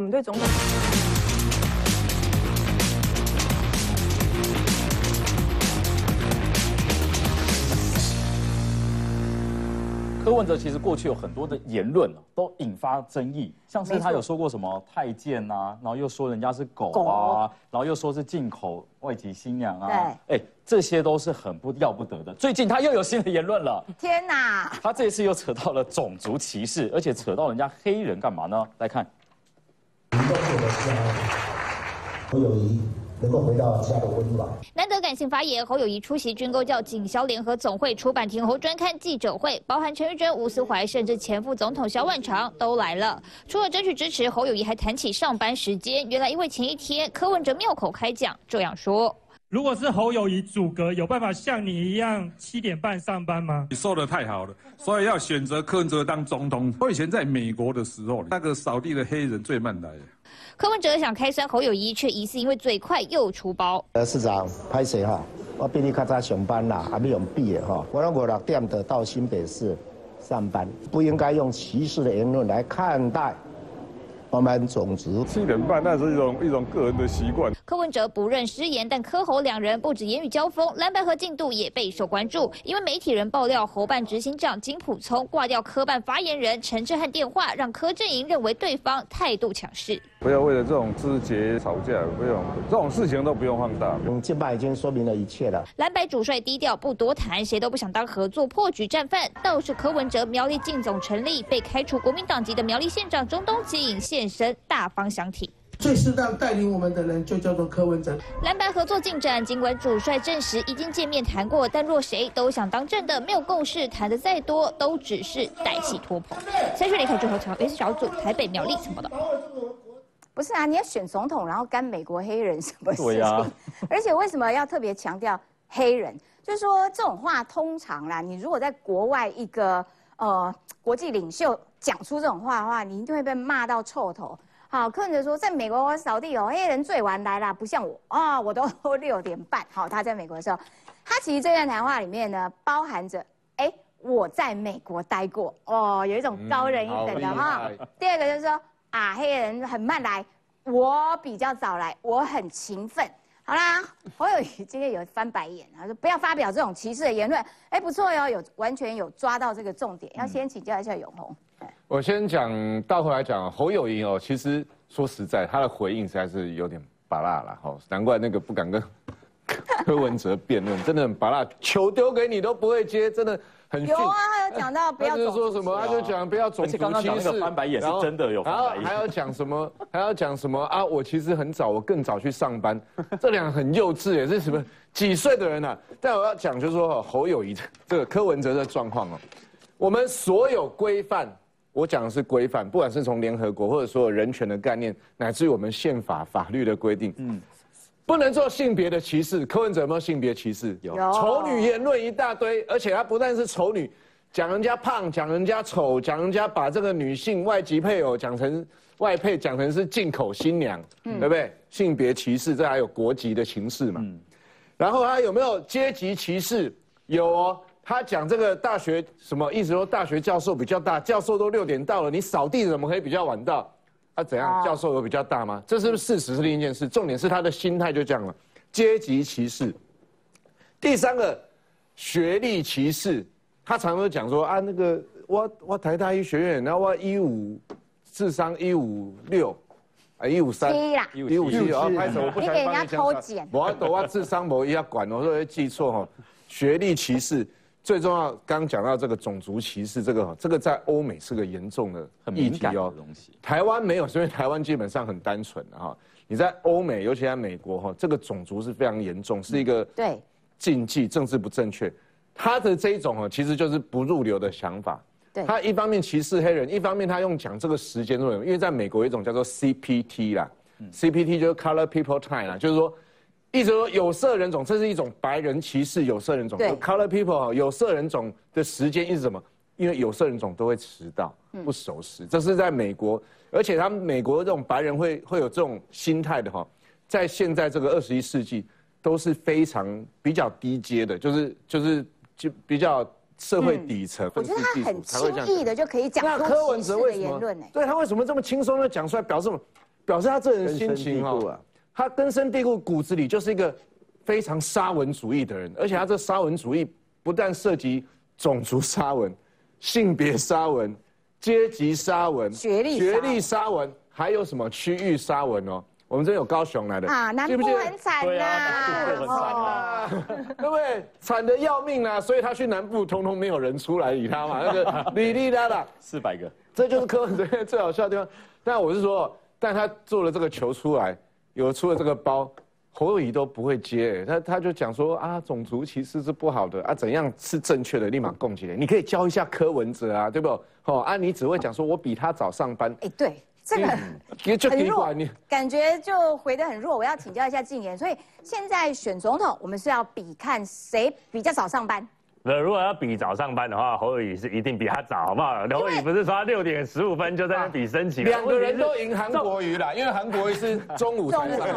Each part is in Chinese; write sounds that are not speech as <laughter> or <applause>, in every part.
我们对总统。柯文哲其实过去有很多的言论都引发争议，像是他有说过什么太监啊，然后又说人家是狗啊，然后又说是进口外籍新娘啊，哎，这些都是很不要不得的。最近他又有新的言论了，<laughs> 天哪！他这一次又扯到了种族歧视，而且扯到人家黑人干嘛呢？来看。侯友谊。能够回到家的温暖。难得感性发言，侯友谊出席军购教警消联合总会出版庭侯专刊记者会，包含陈玉珍、吴思怀，甚至前副总统萧万长都来了。除了争取支持，侯友谊还谈起上班时间。原来因为前一天柯文哲妙口开讲，这样说：如果是侯友谊阻隔，有办法像你一样七点半上班吗？你说的太好了，所以要选择柯文哲当总统。我以前在美国的时候，那个扫地的黑人最慢来。柯文哲想开山侯友谊，却疑似因为嘴快又出包。呃，市长，拍谁哈？我比你较早上班啦，还没用毕业哈。我我六点的到新北市上班，不应该用歧视的言论来看待。我们种植七点半，那是一种一种个人的习惯。柯文哲不认失言，但柯侯两人不止言语交锋，蓝白和进度也备受关注。因为媒体人爆料，侯办执行长金普聪挂掉柯办发言人陈志汉电话，让柯阵营认为对方态度强势。不要为了这种枝节吵架，不用这种事情都不用放大。嗯，金办已经说明了一切了。蓝白主帅低调不多谈，谁都不想当合作破局战犯。倒是柯文哲苗栗进总成立，被开除国民党籍的苗栗县长中东接引现身，大方相挺。最适当带领我们的人就叫做柯文哲。蓝白合作进展，尽管主帅证实已经见面谈过，但若谁都想当正的，没有共识，谈的再多都只是带戏拖棚。三十离开之后，朝 S 小组台北苗栗什么的。不是啊，你要选总统，然后干美国黑人什么事情？而且为什么要特别强调黑人？就是说这种话通常啦，你如果在国外一个呃国际领袖讲出这种话的话，你一定会被骂到臭头。好，客人说在美国我扫地哦，黑人最晚来啦，不像我啊，我都六点半。好，他在美国的时候，他其实这段谈话里面呢，包含着哎我在美国待过哦，有一种高人一等的哈。第二个就是说。啊，黑人很慢来，我比较早来，我很勤奋。好啦，侯友谊今天有翻白眼，他说不要发表这种歧视的言论。哎，不错哟，有完全有抓到这个重点。要先请教一下永红。我先讲，倒回来讲侯友谊哦，其实说实在，他的回应实在是有点拔辣了哈，难怪那个不敢跟柯文哲辩论，真的很拔辣，球丢给你都不会接，真的。有啊，他有讲到不要。就是说什么？他就讲不要种族歧视。翻白眼是真的有。然后还要讲什么？还要讲什么啊？我其实很早，我更早去上班。这两个很幼稚，也是什么几岁的人呢？但我要讲就是说，侯友谊这个柯文哲的状况哦，我们所有规范，我讲的是规范，不管是从联合国或者所有人权的概念，乃至于我们宪法法律的规定，嗯。不能做性别的歧视，柯文哲有没有性别歧视？有丑女言论一大堆，而且他不但是丑女，讲人家胖，讲人家丑，讲人家把这个女性外籍配偶讲成外配，讲成是进口新娘，对不对？性别歧视，这还有国籍的歧视嘛？然后他有没有阶级歧视？有哦，他讲这个大学什么意思？说大学教授比较大，教授都六点到了，你扫地怎么可以比较晚到？他怎样？教授有比较大吗？这是不是事实？是另一件事。重点是他的心态就这样了。阶级歧视。第三个，学历歧视。他常常讲说啊，那个我我台大医学院，然后我一五智商一五六，啊一五三，一五七，啊拍手，我不想帮你讲。我我我智商我一要管，我说会记错哈。学历歧视。最重要，刚刚讲到这个种族歧视，这个这个在欧美是个严重的议题哦。台湾没有，因为台湾基本上很单纯的哈。你在欧美，尤其在美国哈，这个种族是非常严重，是一个对禁忌，政治不正确。他的这一种哦，其实就是不入流的想法。对，他一方面歧视黑人，一方面他用讲这个时间论，因为在美国有一种叫做 CPT 啦，CPT 就是 Color People Time 啦，就是说。意思说有色人种，这是一种白人歧视有色人种。，color people 有色人种的时间一直怎么？因为有色人种都会迟到，不守时。这是在美国，而且他们美国这种白人会会有这种心态的哈，在现在这个二十一世纪都是非常比较低阶的，就是就是就比较社会底层。我觉得他很轻易的就可以讲出歧视的言论呢。对他为什么这么轻松的讲出来，表示什么？表示他这人心情固啊哦，他根深蒂固骨子里就是一个非常沙文主义的人，而且他这沙文主义不但涉及种族沙文、性别沙文、阶级沙文、学历沙学历沙文，还有什么区域沙文哦？我们这有高雄来的啊，南部很惨呐，啊，对不对？惨的要命啊！所以他去南部，通通没有人出来理他嘛。那个哩哩啦啦，<laughs> 四百个，这就是柯文哲最好笑的地方。但我是说，但他做了这个球出来，有出了这个包，侯友谊都不会接，他他就讲说啊，种族歧视是不好的啊，怎样是正确的，立马供起来。你可以教一下柯文哲啊，对不？哦啊，你只会讲说我比他早上班，哎，对，这个很弱你。，感觉就回得很弱。我要请教一下静言，所以现在选总统，我们是要比看谁比较早上班。那如果要比早上班的话，侯友宜是一定比他早，好不好？侯友宜不是说他六点十五分就在那比升旗，两个人都赢韩国瑜啦，因为韩国瑜是中午才上班。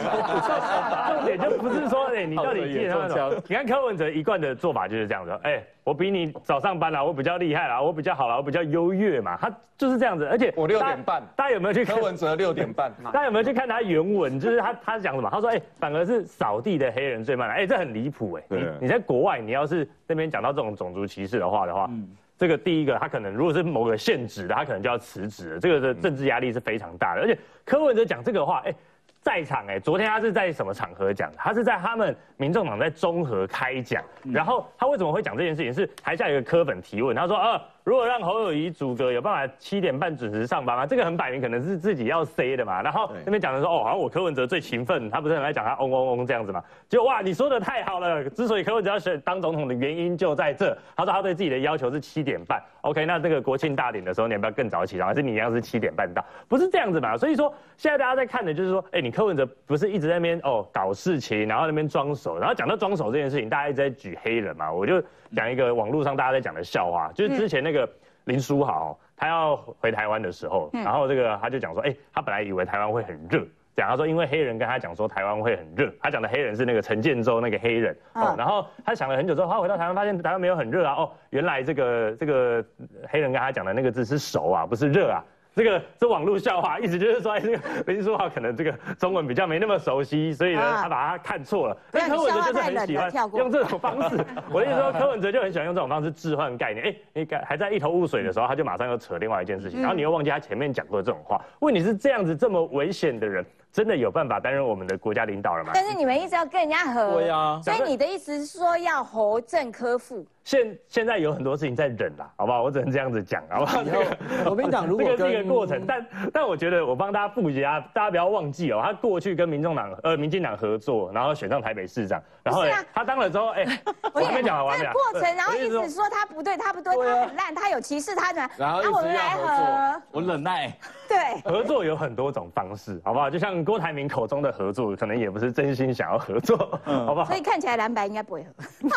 是重点就不是说，哎，你到底记得好的也中枪你看柯文哲一贯的做法就是这样子，哎，我比你早上班啦，我比较厉害啦，我比较好啦，我比较优越嘛，他就是这样子，而且我六点半大家有没有去看柯？文哲六点半，大家有没有去看 <laughs> 他原文？就是他他讲什么？他说：“哎、反而是扫地的黑人最慢了。哎、这很离谱哎！你你在国外，你要是那边讲到这种种族歧视的话的话，这个第一个他可能如果是某个县职的，他可能就要辞职了。这个的政治压力是非常大的。而且柯文哲讲这个话，哎、在场哎、昨天他是在什么场合讲的？他是在他们民众党在综合开讲，然后他为什么会讲这件事情？是台下有一个科粉提问，他说：呃，如果让侯友谊组阁有办法七点半准时上班吗？这个很摆明可能是自己要 say 的嘛。然后那边讲的说，哦，好像我柯文哲最勤奋，他不是很爱讲他嗡嗡嗡这样子嘛？就哇，你说的太好了。之所以柯文哲要选当总统的原因就在这。他说他对自己的要求是七点半。OK，那这个国庆大典的时候，你要不要更早起床？还是你一样是七点半到？不是这样子嘛？所以说现在大家在看的就是说，哎，你柯文哲不是一直在那边哦搞事情，然后那边装熟，然后讲到装熟这件事情，大家一直在举黑人嘛。我就讲一个网络上大家在讲的笑话，就是之前那个林书豪，他要回台湾的时候，然后这个他就讲说，哎，他本来以为台湾会很热。讲他说，因为黑人跟他讲说台湾会很热，他讲的黑人是那个陈建州那个黑人然后他想了很久之后，他回到台湾发现台湾没有很热啊，哦，原来这个这个黑人跟他讲的那个字是熟啊，不是热啊。这个是网络笑话，意思就是说，哎，这个林书豪可能这个中文比较没那么熟悉，所以呢，啊他把他看错了。但柯文哲就是很喜欢用这种方式。<laughs> 我的意思说，柯文哲就很喜欢用这种方式置换概念。哎，你还还在一头雾水的时候，他就马上又扯另外一件事情，然后你又忘记他前面讲过这种话。问题是这样子这么危险的人，真的有办法担任我们的国家领导了吗？但是你们一直要跟人家合，对啊所以你的意思是说要侯正科副，现现在有很多事情在忍啦，好不好？我只能这样子讲，好不好？以后国民党如果这个是一个过程，但但我觉得我帮大家复习啊，大家不要忘记哦，他过去跟民众党呃民进党合作，然后选上台北市长，然后他当了之后，哎，我跟你讲这个过程，然后一我的意思说直说他不对，他不对，他很烂，他有歧视他的，然后我们来要合合，我忍耐。对，合作有很多种方式，好不好？就像郭台铭口中的合作，可能也不是真心想要合作，好不好所？以看起来蓝白应该不会合。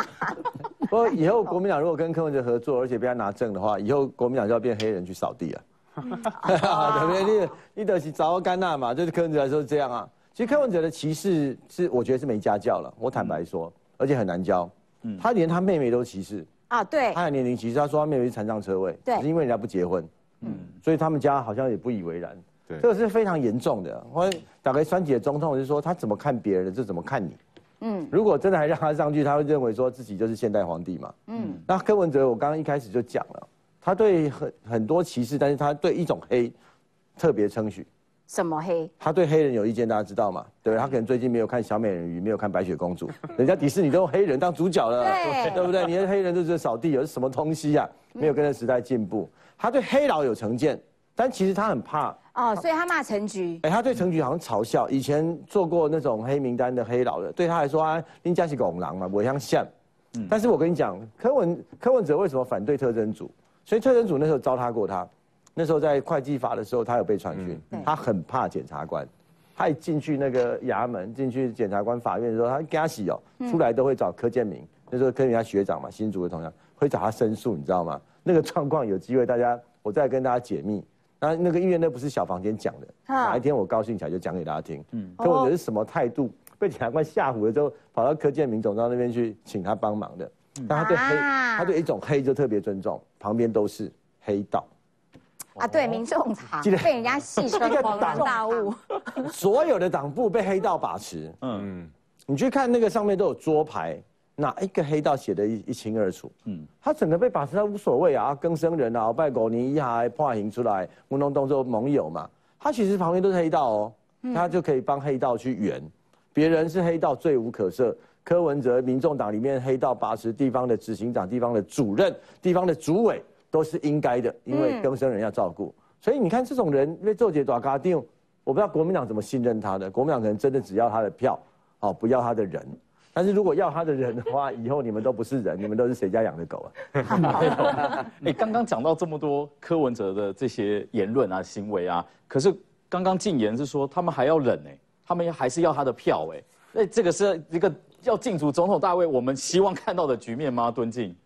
<laughs> 不过以后国民党如果跟柯文哲合作，而且被他拿证的话，以后国民党就要变黑人去扫地啊，<laughs> 对不对？你你得是找甘纳嘛，就是柯文哲来说是这样啊。其实柯文哲的歧视是我觉得是没家教了，我坦白说，而且很难教。嗯他连他妹妹都歧视，啊，对他，有年龄歧视，他说他妹妹是残障车位，对只是因为人家不结婚，嗯，所以他们家好像也不以为然。对这个是非常严重的。我打给川姐总统就是说，他怎么看别人的，就怎么看你。嗯如果真的还让他上去，他会认为说自己就是现代皇帝嘛。嗯，那柯文哲，我刚刚一开始就讲了，他对很很多歧视，但是他对一种黑特别称许。什么黑？他对黑人有意见，大家知道吗？对不对？他可能最近没有看小美人鱼，没有看白雪公主，<laughs> 人家迪士尼都用黑人当主角了，对对不对？你的黑人就是扫地，有什么东西啊？没有跟着时代进步。他对黑佬有成见，但其实他很怕。哦，所以他骂陈菊，哎，他对陈菊好像嘲笑，以前做过那种黑名单的黑老的，对他来说啊，林家是拱狼嘛，我像像。但是我跟你讲，柯文柯文哲为什么反对特征组？所以特征组那时候糟蹋过他，那时候在会计法的时候，他有被传讯，对。他很怕检察官，他一进去那个衙门，进去检察官法院的时候，他给他洗哦，出来都会找柯建明，那时候柯建明他学长嘛，新竹的同学会找他申诉，你知道吗？那个状况有机会大家我再跟大家解密。那那个因为那不是小房间讲的，啊哪一天我高兴起来就讲给大家听。嗯，可我觉得是什么态度？被检察官吓唬了之后，跑到柯建明总长那边去请他帮忙的。但他对黑，啊他对一种黑就特别尊重，旁边都是黑道。啊，对，民众党记得被人家戏称个恍然大物。<laughs> 所有的党部被黑道把持，嗯，你去看那个上面都有桌牌，哪一个黑道写的一一清二楚，嗯，他整个被把持，他无所谓啊，更生人啊，拜狗尼一还破行出来，吴东东做盟友嘛，他其实旁边都是黑道哦，他就可以帮黑道去圆，别人是黑道罪无可赦。柯文哲，民众党里面黑道把持地方的执行长、地方的主任、地方的主委都是应该的，因为更生人要照顾。所以你看这种人因为做节大咖定，我不知道国民党怎么信任他的。国民党可能真的只要他的票，哦，不要他的人。但是如果要他的人的话，以后你们都不是人，<laughs> 你们都是谁家养的狗啊？你，<laughs> 刚刚讲到这么多柯文哲的这些言论啊、行为啊，可是刚刚禁言是说他们还要忍哎，他们还是要他的票哎，那这个是一个。要进主总统大位，我们希望看到的局面吗？敦进，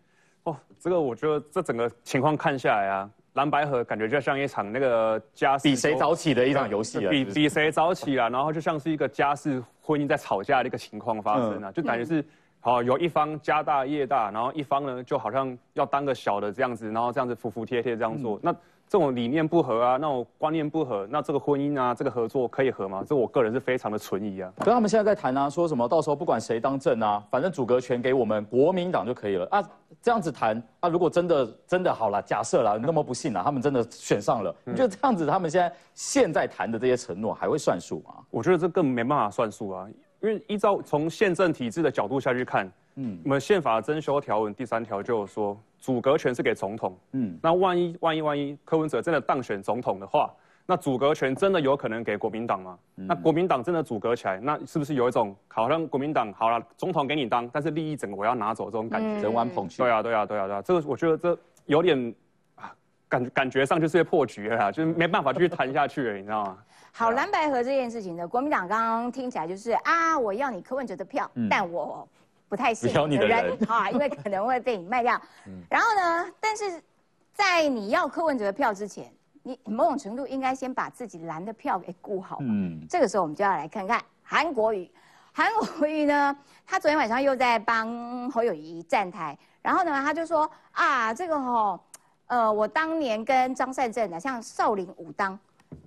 哦，这个我觉得这整个情况看下来啊，蓝白河感觉就像一场那个家比谁早起的一场游戏比比谁早起啊，然后就像是一个家事婚姻在吵架的一个情况发生啊，就感觉是好有一方家大业大，然后一方呢就好像要当个小的这样子，然后这样子服服帖帖这样做，那。这种理念不合啊，那种观念不合，那这个婚姻啊，这个合作可以合吗？这我个人是非常的存疑啊。可他们现在在谈啊，说什么到时候不管谁当政啊，反正主格权给我们国民党就可以了啊。这样子谈啊，如果真的真的好了，假设了那么不幸啊，他们真的选上了，你觉得这样子他们现在现在谈的这些承诺还会算数吗？我觉得这更没办法算数啊，因为依照从宪政体制的角度下去看。嗯，我们宪法增修条文第三条就有说，阻隔权是给总统。嗯，那万一万一万一柯文哲真的当选总统的话，那阻隔权真的有可能给国民党吗？那国民党真的阻隔起来，那是不是有一种好像国民党好了，总统给你当，但是利益整个我要拿走这种感觉？人玩捧去。对啊，对啊，对啊，对啊，这个我觉得这有点啊，感感觉上就是破局了，就是没办法继续谈下去了，你知道吗？<laughs> 好，蓝白河这件事情呢，国民党刚刚听起来就是啊，我要你柯文哲的票，但我。不太信你的人啊，因为可能会被你卖掉。<laughs> 然后呢，但是在你要柯文哲的票之前，你某种程度应该先把自己蓝的票给顾好。嗯，这个时候我们就要来看看韩国瑜。韩国瑜呢，他昨天晚上又在帮侯友谊站台，然后呢，他就说啊，这个哈，呃，我当年跟张善政的像少林武当，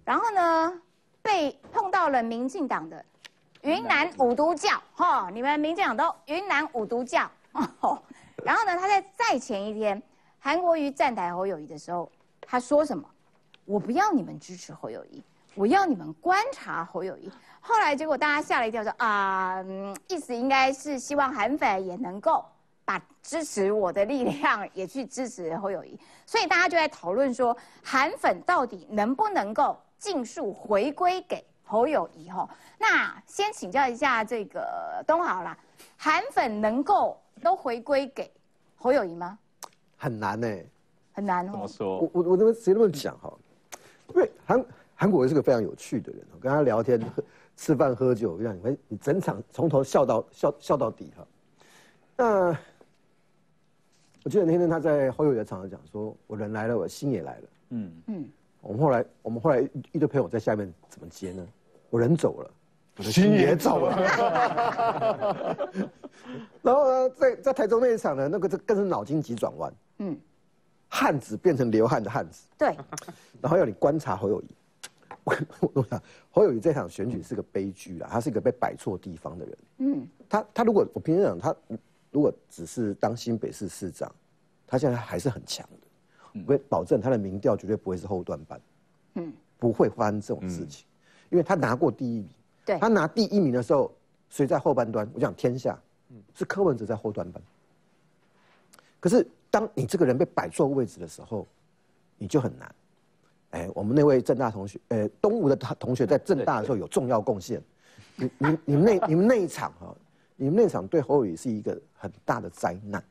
然后呢，被碰到了民进党的。云南五毒教，哈，你们民进党都云南五毒教，<laughs> 然后呢，他在再前一天，韩国瑜站台侯友谊的时候，他说什么？我不要你们支持侯友谊，我要你们观察侯友谊。<laughs> 后来结果大家吓了一跳，说啊，意思应该是希望韩粉也能够把支持我的力量也去支持侯友谊，<laughs> 所以大家就在讨论说，韩粉到底能不能够尽数回归给？侯友谊哈，那先请教一下这个东豪啦，韩粉能够都回归给侯友谊吗？很难呢，很难哦。怎么说？我我我这么直接这么讲哈，因为韩韩国是个非常有趣的人，跟他聊天、<laughs> 吃饭、喝酒，让你们你整场从头笑到笑笑到底哈。那我记得那天他在侯友谊的场上讲说，我人来了，我心也来了。嗯嗯。我们后来，我们后来一堆朋友在下面怎么接呢？我人走了，我的心也走了。然后呢，在在台中那一场呢，那个这更是脑筋急转弯。嗯，汉子变成流汗的汉子。对。<laughs> 然后要你观察侯友谊。我我想侯友谊这场选举是个悲剧啊，他是一个被摆错地方的人。嗯。他他如果我平时讲他如果只是当新北市市长，他现在还是很强的。我会保证他的民调绝对不会是后段班，嗯，不会发生这种事情，因为他拿过第一名。对，他拿第一名的时候，谁在后半端？我讲天下，是柯文哲在后端班。可是当你这个人被摆错位置的时候，你就很难。哎，我们那位正大同学，呃，东吴的同学在正大的时候有重要贡献。你、你、你们那、你们那一场哈，你们那场对侯友宜是一个很大的灾难，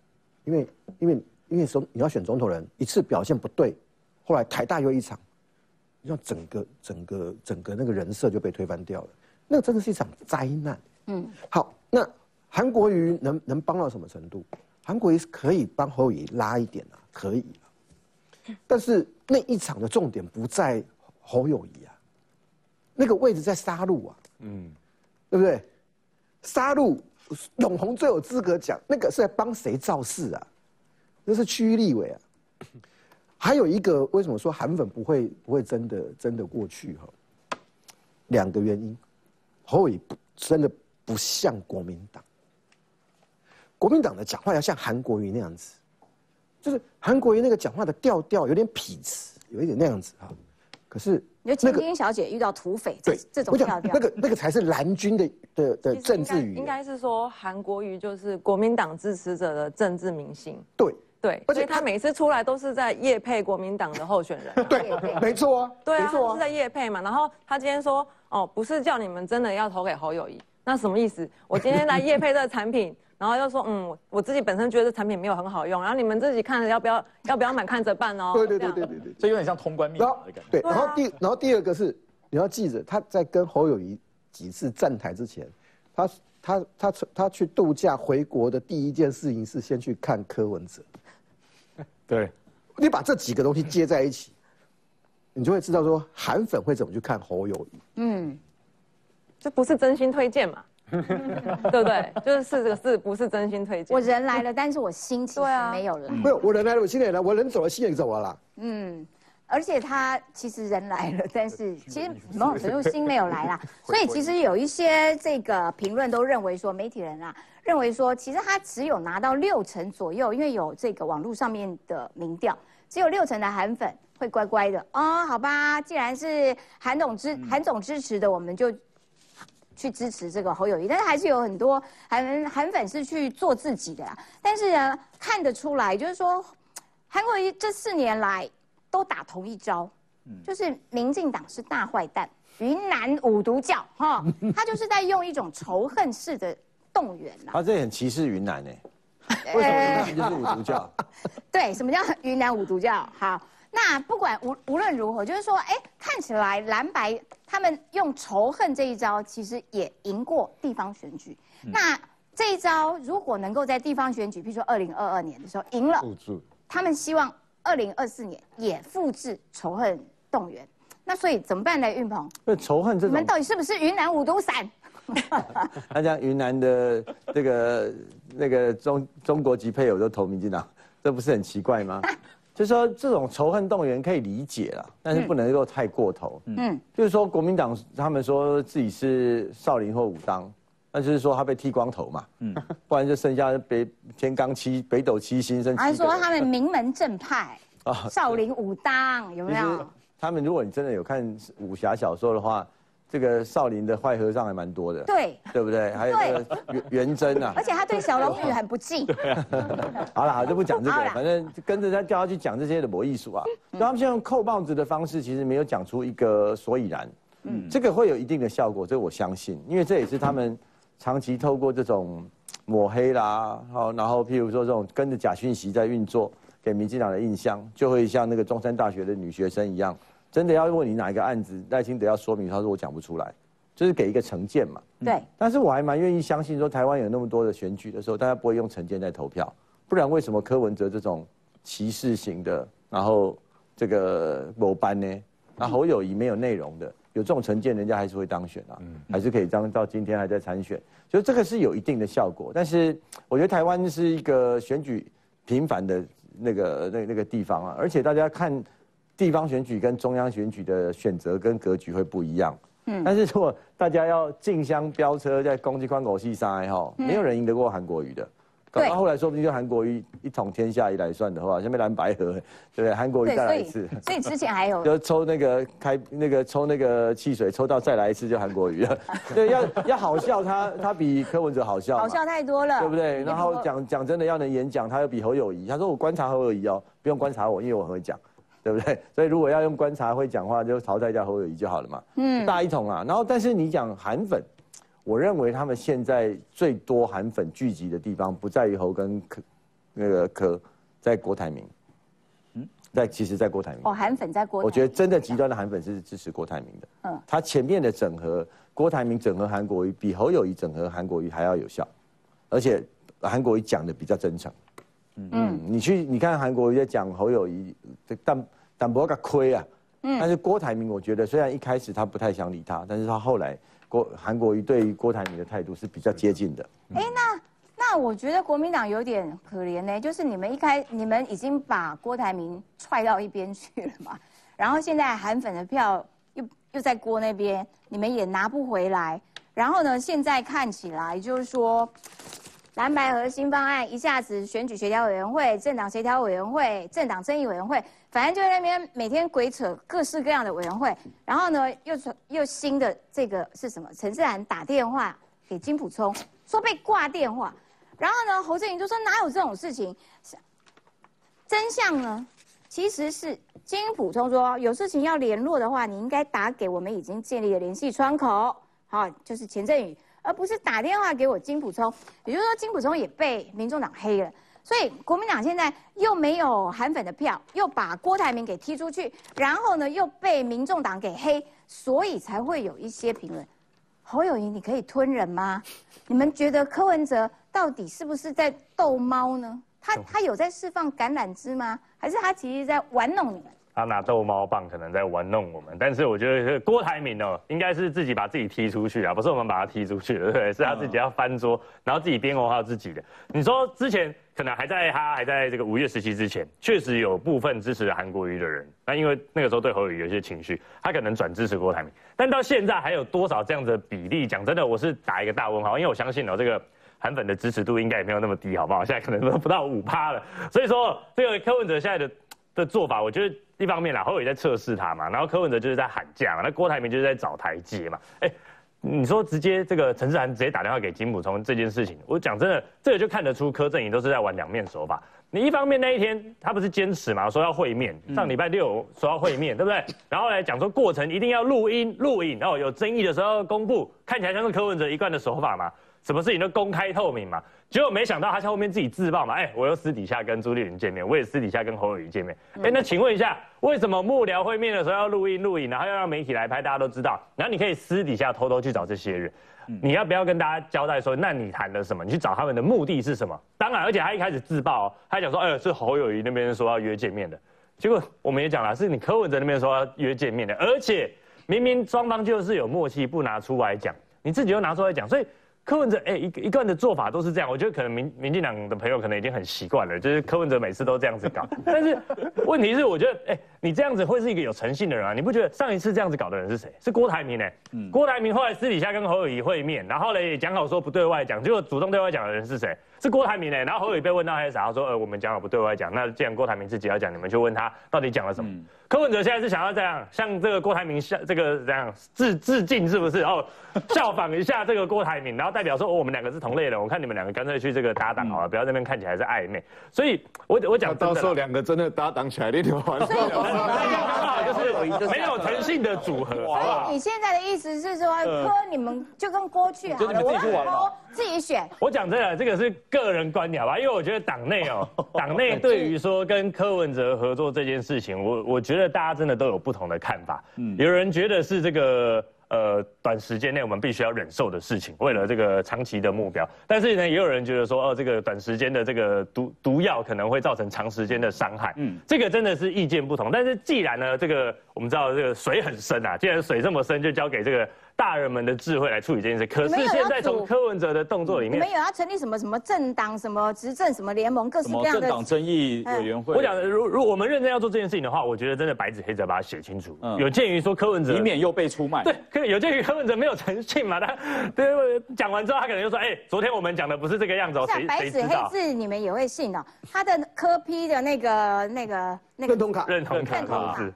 因为、因为。因为说你要选总统人一次表现不对，后来台大又一场，要整个整个整个那个人设就被推翻掉了，那真的是一场灾难。嗯，好，那韩国瑜能能帮到什么程度？韩国瑜是可以帮侯友宜拉一点啊，可以但是那一场的重点不在侯友谊啊，那个位置在杀戮啊，嗯，对不对？杀戮永红最有资格讲，那个是在帮谁造势啊？那是区域立委啊，还有一个为什么说韩粉不会不会真的真的过去哈？两个原因，侯友不真的不像国民党，国民党的讲话要像韩国瑜那样子，就是韩国瑜那个讲话的调调有点痞子，有一点那样子哈。可是你说千金小姐遇到土匪，对这种调调，那个那个才是蓝军的的的政治语言。应该是说韩国瑜就是国民党支持者的政治明星。对。对，而且他每次出来都是在夜配国民党的候选人。对，没错啊。对啊，是在夜配嘛。然后他今天说，哦，不是叫你们真的要投给侯友谊，那什么意思？我今天来夜配这个产品，<laughs> 然后又说，嗯，我自己本身觉得产品没有很好用，然后你们自己看着要不要，要不要买看着办哦。对对对对对对，这有点像通关密码的感觉。对，然后第然后第二个是你要记着，他在跟侯友谊几次站台之前，他他他他去度假回国的第一件事情是先去看柯文哲。对，你把这几个东西接在一起，你就会知道说韩粉会怎么去看侯友谊。嗯，这不是真心推荐嘛？<laughs> 对不对？就是是这个是不是真心推荐？我人来了，但是我心其实没有来。没有，我人来了，我心也来，我人走了，心也走了啦。嗯，而且他其实人来了，但是其实某种程度心没有来啦。<laughs> 所以其实有一些这个评论都认为说，媒体人啊。认为说，其实他只有拿到六成左右，因为有这个网络上面的民调，只有六成的韩粉会乖乖的哦，好吧，既然是韩总支韩总支持的，我们就去支持这个侯友谊。但是还是有很多韩韩粉是去做自己的啦。但是呢，看得出来，就是说韩国瑜这四年来都打同一招，就是民进党是大坏蛋，云南五毒教哈，<laughs> 他就是在用一种仇恨式的。动员了，他这很歧视云南呢？<laughs> 为什么云南就是五毒教？<laughs> 对，什么叫云南五毒教？好，那不管无无论如何，就是说，哎，看起来蓝白他们用仇恨这一招，其实也赢过地方选举。那这一招如果能够在地方选举，比如说二零二二年的时候赢了，他们希望二零二四年也复制仇恨动员。那所以怎么办呢？运鹏，那仇恨这你们到底是不是云南五毒散？<laughs> 他讲云南的这个 <laughs> 那个中中国籍配偶都投民进党，这不是很奇怪吗？<laughs> 就说这种仇恨动员可以理解了，但是不能够太过头。嗯，就是说国民党他们说自己是少林或武当，那就是说他被剃光头嘛。嗯，<laughs> 不然就剩下北天罡七北斗七星剩。还说他们名门正派啊，少林武当有没有？他们如果你真的有看武侠小说的话。这个少林的坏和尚还蛮多的，对，对不对？还有个元元真啊，<laughs> 而且他对小龙女很不敬。<laughs> 好了，好就不讲这个，反正跟着他叫他去讲这些的魔艺术啊。他们现在用扣帽子的方式，其实没有讲出一个所以然。嗯，这个会有一定的效果，这我相信，因为这也是他们长期透过这种 <tsk> 抹黑啦，好，然后譬如说这种跟着假讯息在运作，给民进党的印象，就会像那个中山大学的女学生一样。真的要问你哪一个案子，赖清德要说明，他说我讲不出来，就是给一个成见嘛。对。但是我还蛮愿意相信，说台湾有那么多的选举的时候，大家不会用成见在投票，不然为什么柯文哲这种歧视型的，然后这个某班呢？那侯友谊没有内容的，有这种成见，人家还是会当选啊，还是可以当到今天还在参选，所以这个是有一定的效果。但是我觉得台湾是一个选举频繁的那个那那个地方啊，而且大家看。地方选举跟中央选举的选择跟格局会不一样，嗯，但是如果大家要竞相飙车在攻击宽口戏上，哈，没有人赢得过韩国瑜的。对。后来说不定就韩国瑜一统天下一来算的话，下面蓝白河，对不对？韩国瑜再来一次。所以之前还有。<laughs> 就抽那个开那个抽那个汽水，抽到再来一次就韩国瑜了。<laughs> 对，要要好笑，他他比柯文哲好笑。好笑太多了。对不对？然后讲讲真的要能演讲，他又比侯友谊。他说我观察侯友谊哦，不用观察我，因为我很会讲。对不对？<laughs> 所以如果要用观察会讲话，就淘汰掉侯友谊就好了嘛。嗯，大一统啊。然后，但是你讲韩粉，我认为他们现在最多韩粉聚集的地方，不在于侯跟柯，那个柯，在郭台铭。嗯，在其实，在郭台铭。哦，韩粉在郭。我觉得真的极端的韩粉是支持郭台铭的。嗯。他前面的整合，郭台铭整合韩国瑜，比侯友谊整合韩国瑜还要有效，而且韩国瑜讲的比较真诚。嗯，你去你看韩国瑜在讲侯友谊，但但不个亏啊。嗯，但是郭台铭，我觉得虽然一开始他不太想理他，但是他后来郭韩国瑜对于郭台铭的态度是比较接近的。哎，那那我觉得国民党有点可怜呢，就是你们一开，你们已经把郭台铭踹到一边去了嘛，<laughs> 然后现在韩粉的票又又在郭那边，你们也拿不回来，然后呢，现在看起来就是说，蓝白核心方案一下子选举协调委员会、政党协调委员会、政党争议委员会，反正就在那边每天鬼扯各式各样的委员会，然后呢，又又新的这个是什么？陈志兰打电话给金普聪，说被挂电话。然后呢，侯振宇就说哪有这种事情？真相呢，其实是金普聪说有事情要联络的话，你应该打给我们已经建立的联系窗口，好，就是钱振宇，而不是打电话给我金普聪。也就是说，金普聪也被民众党黑了，所以国民党现在又没有韩粉的票，又把郭台铭给踢出去，然后呢又被民众党给黑，所以才会有一些评论。侯友谊，你可以吞人吗？你们觉得柯文哲到底是不是在逗猫呢？他他有在释放橄榄枝吗？还是他其实在玩弄你们？他拿逗猫棒可能在玩弄我们，但是我觉得郭台铭哦，应该是自己把自己踢出去啊，不是我们把他踢出去，对不对？是他自己要翻桌，然后自己编红号自己的。你说之前可能还在他还在这个五月时期之前，确实有部分支持韩国瑜的人，那因为那个时候对侯友宜有些情绪，他可能转支持郭台铭。但到现在还有多少这样的比例？讲真的，我是打一个大问号，因为我相信哦，这个韩粉的支持度应该也没有那么低，好不好？现在可能都不到五趴了。所以说，这个柯文哲现在的的做法，我觉得一方面啦，侯友在测试他嘛，然后柯文哲就是在喊价嘛，那郭台铭就是在找台阶嘛。哎，你说直接这个陈志涵直接打电话给金普聪这件事情，我讲真的，这个就看得出柯震宇都是在玩两面手法。你一方面那一天他不是坚持嘛，说要会面，上礼拜六说要会面，对不对？然后来讲说过程一定要录音录影，然后有争议的时候公布，看起来像是柯文哲一贯的手法嘛，什么事情都公开透明嘛。结果没想到他在后面自己自爆嘛，哎，我又私底下跟朱立伦见面，我也私底下跟侯友谊见面。哎，那请问一下，为什么幕僚会面的时候要录音录影，然后要让媒体来拍，大家都知道，然后你可以私底下偷偷去找这些人？你要不要跟大家交代说，那你谈了什么？你去找他们的目的是什么？当然，而且他一开始自爆，他讲说，哎，是侯友谊那边说要约见面的。结果我们也讲了，是你柯文哲那边说要约见面的，而且明明双方就是有默契，不拿出来讲，你自己又拿出来讲，所以。柯文哲哎，一一贯的做法都是这样，我觉得可能民民进党的朋友可能已经很习惯了，就是柯文哲每次都这样子搞。<laughs> 但是问题是，我觉得哎，你这样子会是一个有诚信的人啊？你不觉得上一次这样子搞的人是谁？是郭台铭呢？郭台铭后来私底下跟侯友谊会面，然后呢也讲好说不对外讲，结果主动对外讲的人是谁？是郭台铭呢？然后侯友被问到还是啥？他说呃，我们讲好不对外讲，那既然郭台铭自己要讲，你们就问他到底讲了什么？柯文哲现在是想要这样，向这个郭台铭向这个这样致致敬，是不是？哦，效仿一下这个郭台铭，然后代表说，哦，我们两个是同类人，我看你们两个干脆去这个搭档好了，不要那边看起来是暧昧。所以，我我讲到时候两个真的搭档起来，那就完了。<laughs> <laughs> 就是没有诚信的组合。所以你现在的意思是说，柯你们就跟郭去好了，我让郭自己选。我讲真的，这个是个人观点吧，因为我觉得党内哦，<laughs> 党内对于说跟柯文哲合作这件事情，我我觉得。大家真的都有不同的看法，嗯，有人觉得是这个呃短时间内我们必须要忍受的事情，为了这个长期的目标，但是呢，也有人觉得说，哦，这个短时间的这个毒毒药可能会造成长时间的伤害，嗯，这个真的是意见不同。但是既然呢，这个我们知道这个水很深啊，既然水这么深，就交给这个。大人们的智慧来处理这件事，可是现在从柯文哲的动作里面，没有要成立什么什么政党、什么执政、什么联盟，各式各样的政党争议委员会。我讲，如如果我们认真要做这件事情的话，我觉得真的白纸黑字把它写清楚。嗯有鉴于说柯文哲，以免又被出卖。对，<laughs> 可有鉴于柯文哲没有诚信嘛？他对 <laughs> 讲完之后，他可能就说：“哎，昨天我们讲的不是这个样子。”谁白纸黑字你们也会信哦？他的科批的那个那个那个认同卡，认同卡，你。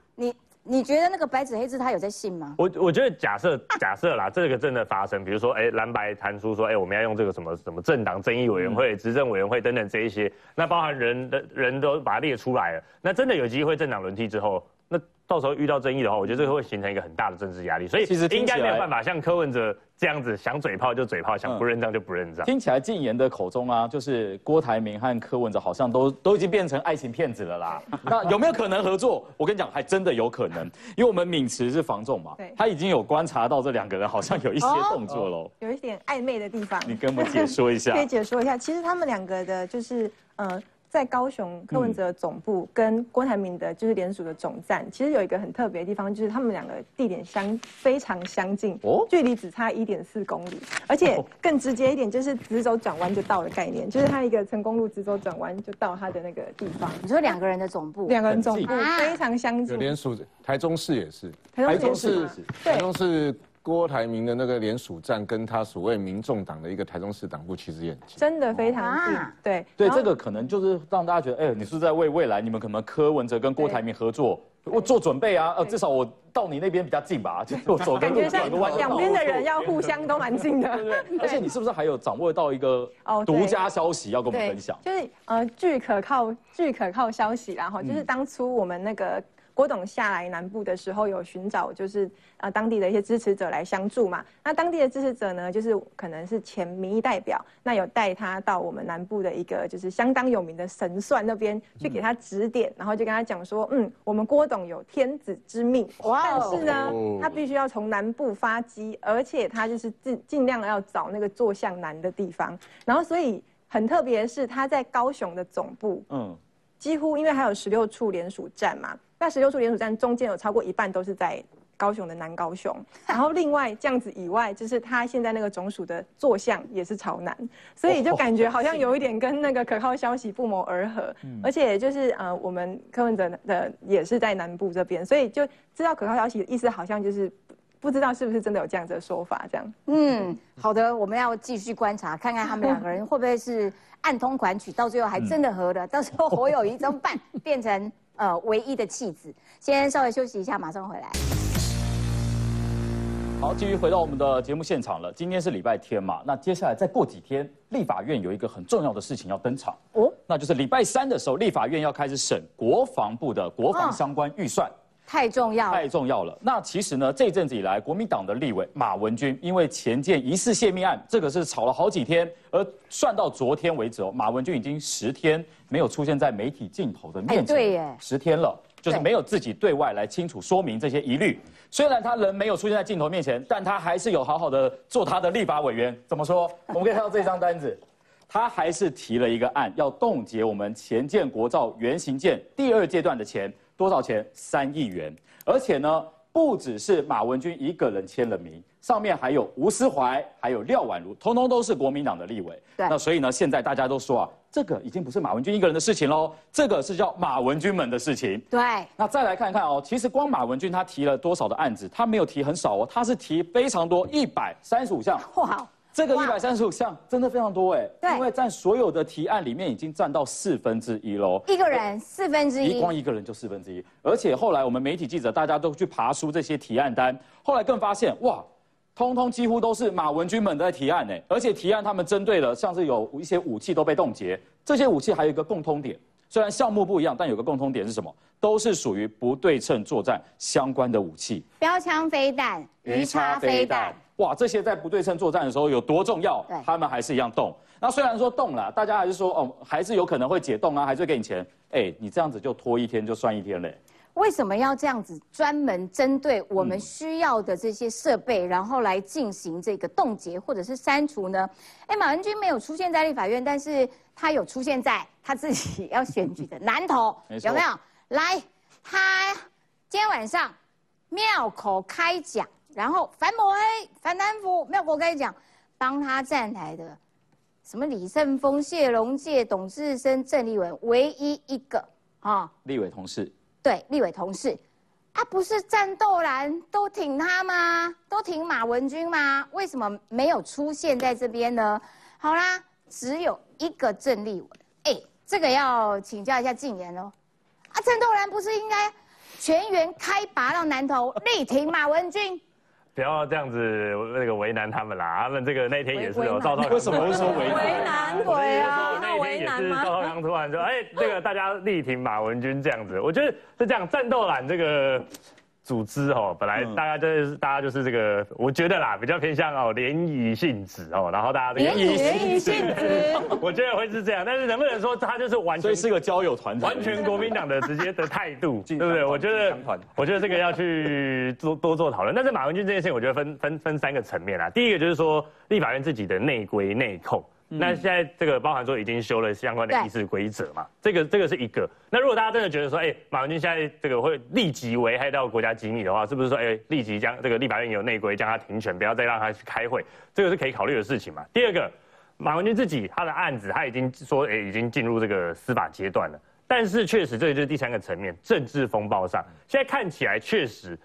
你觉得那个白纸黑字他有在信吗？我我觉得假设 <laughs> 假设啦，这个真的发生，比如说哎蓝白谈出说哎我们要用这个什么什么政党争议委员会、执政委员会等等这一些，那包含人的人都把它列出来了，那真的有机会政党轮替之后，那。到时候遇到争议的话，我觉得这个会形成一个很大的政治压力，所以其实应该没有办法像柯文哲这样子想嘴炮就嘴炮，想不认账就不认账。听起来禁言的口中啊，就是郭台铭和柯文哲好像都 <laughs> 都已经变成爱情骗子了啦。<laughs> 那有没有可能合作？我跟你讲，还真的有可能，因为我们敏慈是防重嘛，他已经有观察到这两个人好像有一些动作喽，<laughs> 有一点暧昧的地方。你跟我们解说一下，可以解说一下，其实他们两个的就是呃。在高雄柯文哲总部跟郭台铭的就是联署的总站，其实有一个很特别的地方，就是他们两个地点相非常相近，哦？距离只差一点四公里，而且更直接一点，就是直走转弯就到的概念，就是他一个成功路直走转弯就到他的那个地方。你说两个人的总部，两个人总部非常相近。有联署，台中市也是，台中市，台中市。郭台铭的那个联署站，跟他所谓民众党的一个台中市党部，其实也很近，真的非常近。对对，这个可能就是让大家觉得，哎，你是在为未来你们可能柯文哲跟郭台铭合作，我做准备啊。呃，至少我到你那边比较近吧，<laughs> 就是我走感觉像两边的人要互相都蛮近的。对 <laughs> 对。而且你是不是还有掌握到一个独家消息要跟我们分享？就是呃，据可靠据可靠消息，然后就是当初我们那个。郭董下来南部的时候，有寻找就是呃当地的一些支持者来相助嘛。那当地的支持者呢，就是可能是前民意代表，那有带他到我们南部的一个就是相当有名的神算那边去给他指点，然后就跟他讲说，嗯，我们郭董有天子之命，但是呢，他必须要从南部发迹，而且他就是尽尽量要找那个坐向南的地方。然后所以很特别是他在高雄的总部，嗯，几乎因为还有十六处联署站嘛。那十六处联署站中间有超过一半都是在高雄的南高雄，<laughs> 然后另外这样子以外，就是他现在那个总署的坐向也是朝南，所以就感觉好像有一点跟那个可靠消息不谋而合，而且就是呃我们柯文哲的也是在南部这边，所以就知道可靠消息的意思好像就是不知道是不是真的有这样子的说法这样。嗯，好的，我们要继续观察，看看他们两个人会不会是暗通款曲，到最后还真的合了，到时候侯友谊怎么办？<laughs> 变成。呃，唯一的弃子。先稍微休息一下，马上回来。好，继续回到我们的节目现场了。今天是礼拜天嘛，那接下来再过几天，立法院有一个很重要的事情要登场哦，那就是礼拜三的时候，立法院要开始审国防部的国防相关预算。太重要，太重要了。那其实呢，这阵子以来，国民党的立委马文君，因为前件疑似泄密案，这个是吵了好几天，而算到昨天为止哦，马文君已经十天没有出现在媒体镜头的面前，对耶，十天了，就是没有自己对外来清楚说明这些疑虑。虽然他人没有出现在镜头面前，但他还是有好好的做他的立法委员。怎么说？我们可以看到这张单子，<laughs> 他还是提了一个案，要冻结我们前建国造原型舰第二阶段的钱。多少钱？三亿元，而且呢，不只是马文君一个人签了名，上面还有吴思怀，还有廖婉如，通通都是国民党的立委。对，那所以呢，现在大家都说啊，这个已经不是马文君一个人的事情喽，这个是叫马文君们的事情。对，那再来看看哦，其实光马文君他提了多少的案子，他没有提很少哦，他是提非常多，一百三十五项。哇！这个一百三十五项真的非常多哎，对，因为在所有的提案里面已经占到四分之一喽。一个人四分之一，光一个人就四分之一。而且后来我们媒体记者大家都去爬出这些提案单，后来更发现哇，通通几乎都是马文君们在提案哎，而且提案他们针对的像是有一些武器都被冻结，这些武器还有一个共通点，虽然项目不一样，但有个共通点是什么？都是属于不对称作战相关的武器，标枪飞弹、鱼叉飞弹。哇，这些在不对称作战的时候有多重要？他们还是一样动。那虽然说动了，大家还是说哦，还是有可能会解冻啊，还是会给你钱。哎，你这样子就拖一天就算一天嘞。为什么要这样子专门针对我们需要的这些设备，然后来进行这个冻结或者是删除呢？哎，马文君没有出现在立法院，但是他有出现在他自己 <laughs> 要选举的南投，有没有？来，他今天晚上庙口开讲。然后樊某黑、樊南福，没有我跟你讲，帮他站台的，什么李胜峰、谢龙介、董志生、郑立文，唯一一个啊，立委同事，对，立委同事，啊，不是战斗蓝都挺他吗？都挺马文君吗？为什么没有出现在这边呢？好啦，只有一个郑立文，哎，这个要请教一下静言喽，啊，战斗蓝不是应该全员开拔到南投力挺马文君？不要这样子那个为难他们啦，他们这个那天也是有赵少为什么会说为难为难鬼啊？那为也是赵少康突然说，哎，这个大家力挺马文君这样子，我觉得是这样，战斗蓝这个。组织哦，本来大家就是大家就是这个，我觉得啦，比较偏向哦联谊性质哦，然后大家联谊性质，<laughs> 我觉得会是这样，但是能不能说他就是完全，所以是个交友团，完全国民党的直接的态度，<laughs> 对不对？我觉得，我觉得这个要去多 <laughs> 多做讨论。但是马文君这件事情，我觉得分分分三个层面啦。第一个就是说立法院自己的内规内控。那现在这个包含说已经修了相关的议事规则嘛，这个这个是一个。那如果大家真的觉得说，哎，马文君现在这个会立即危害到国家机密的话，是不是说，哎，立即将这个立法院有内规将他停权，不要再让他去开会，这个是可以考虑的事情嘛？第二个，马文君自己他的案子他已经说，哎，已经进入这个司法阶段了，但是确实这个就是第三个层面，政治风暴上，现在看起来确实。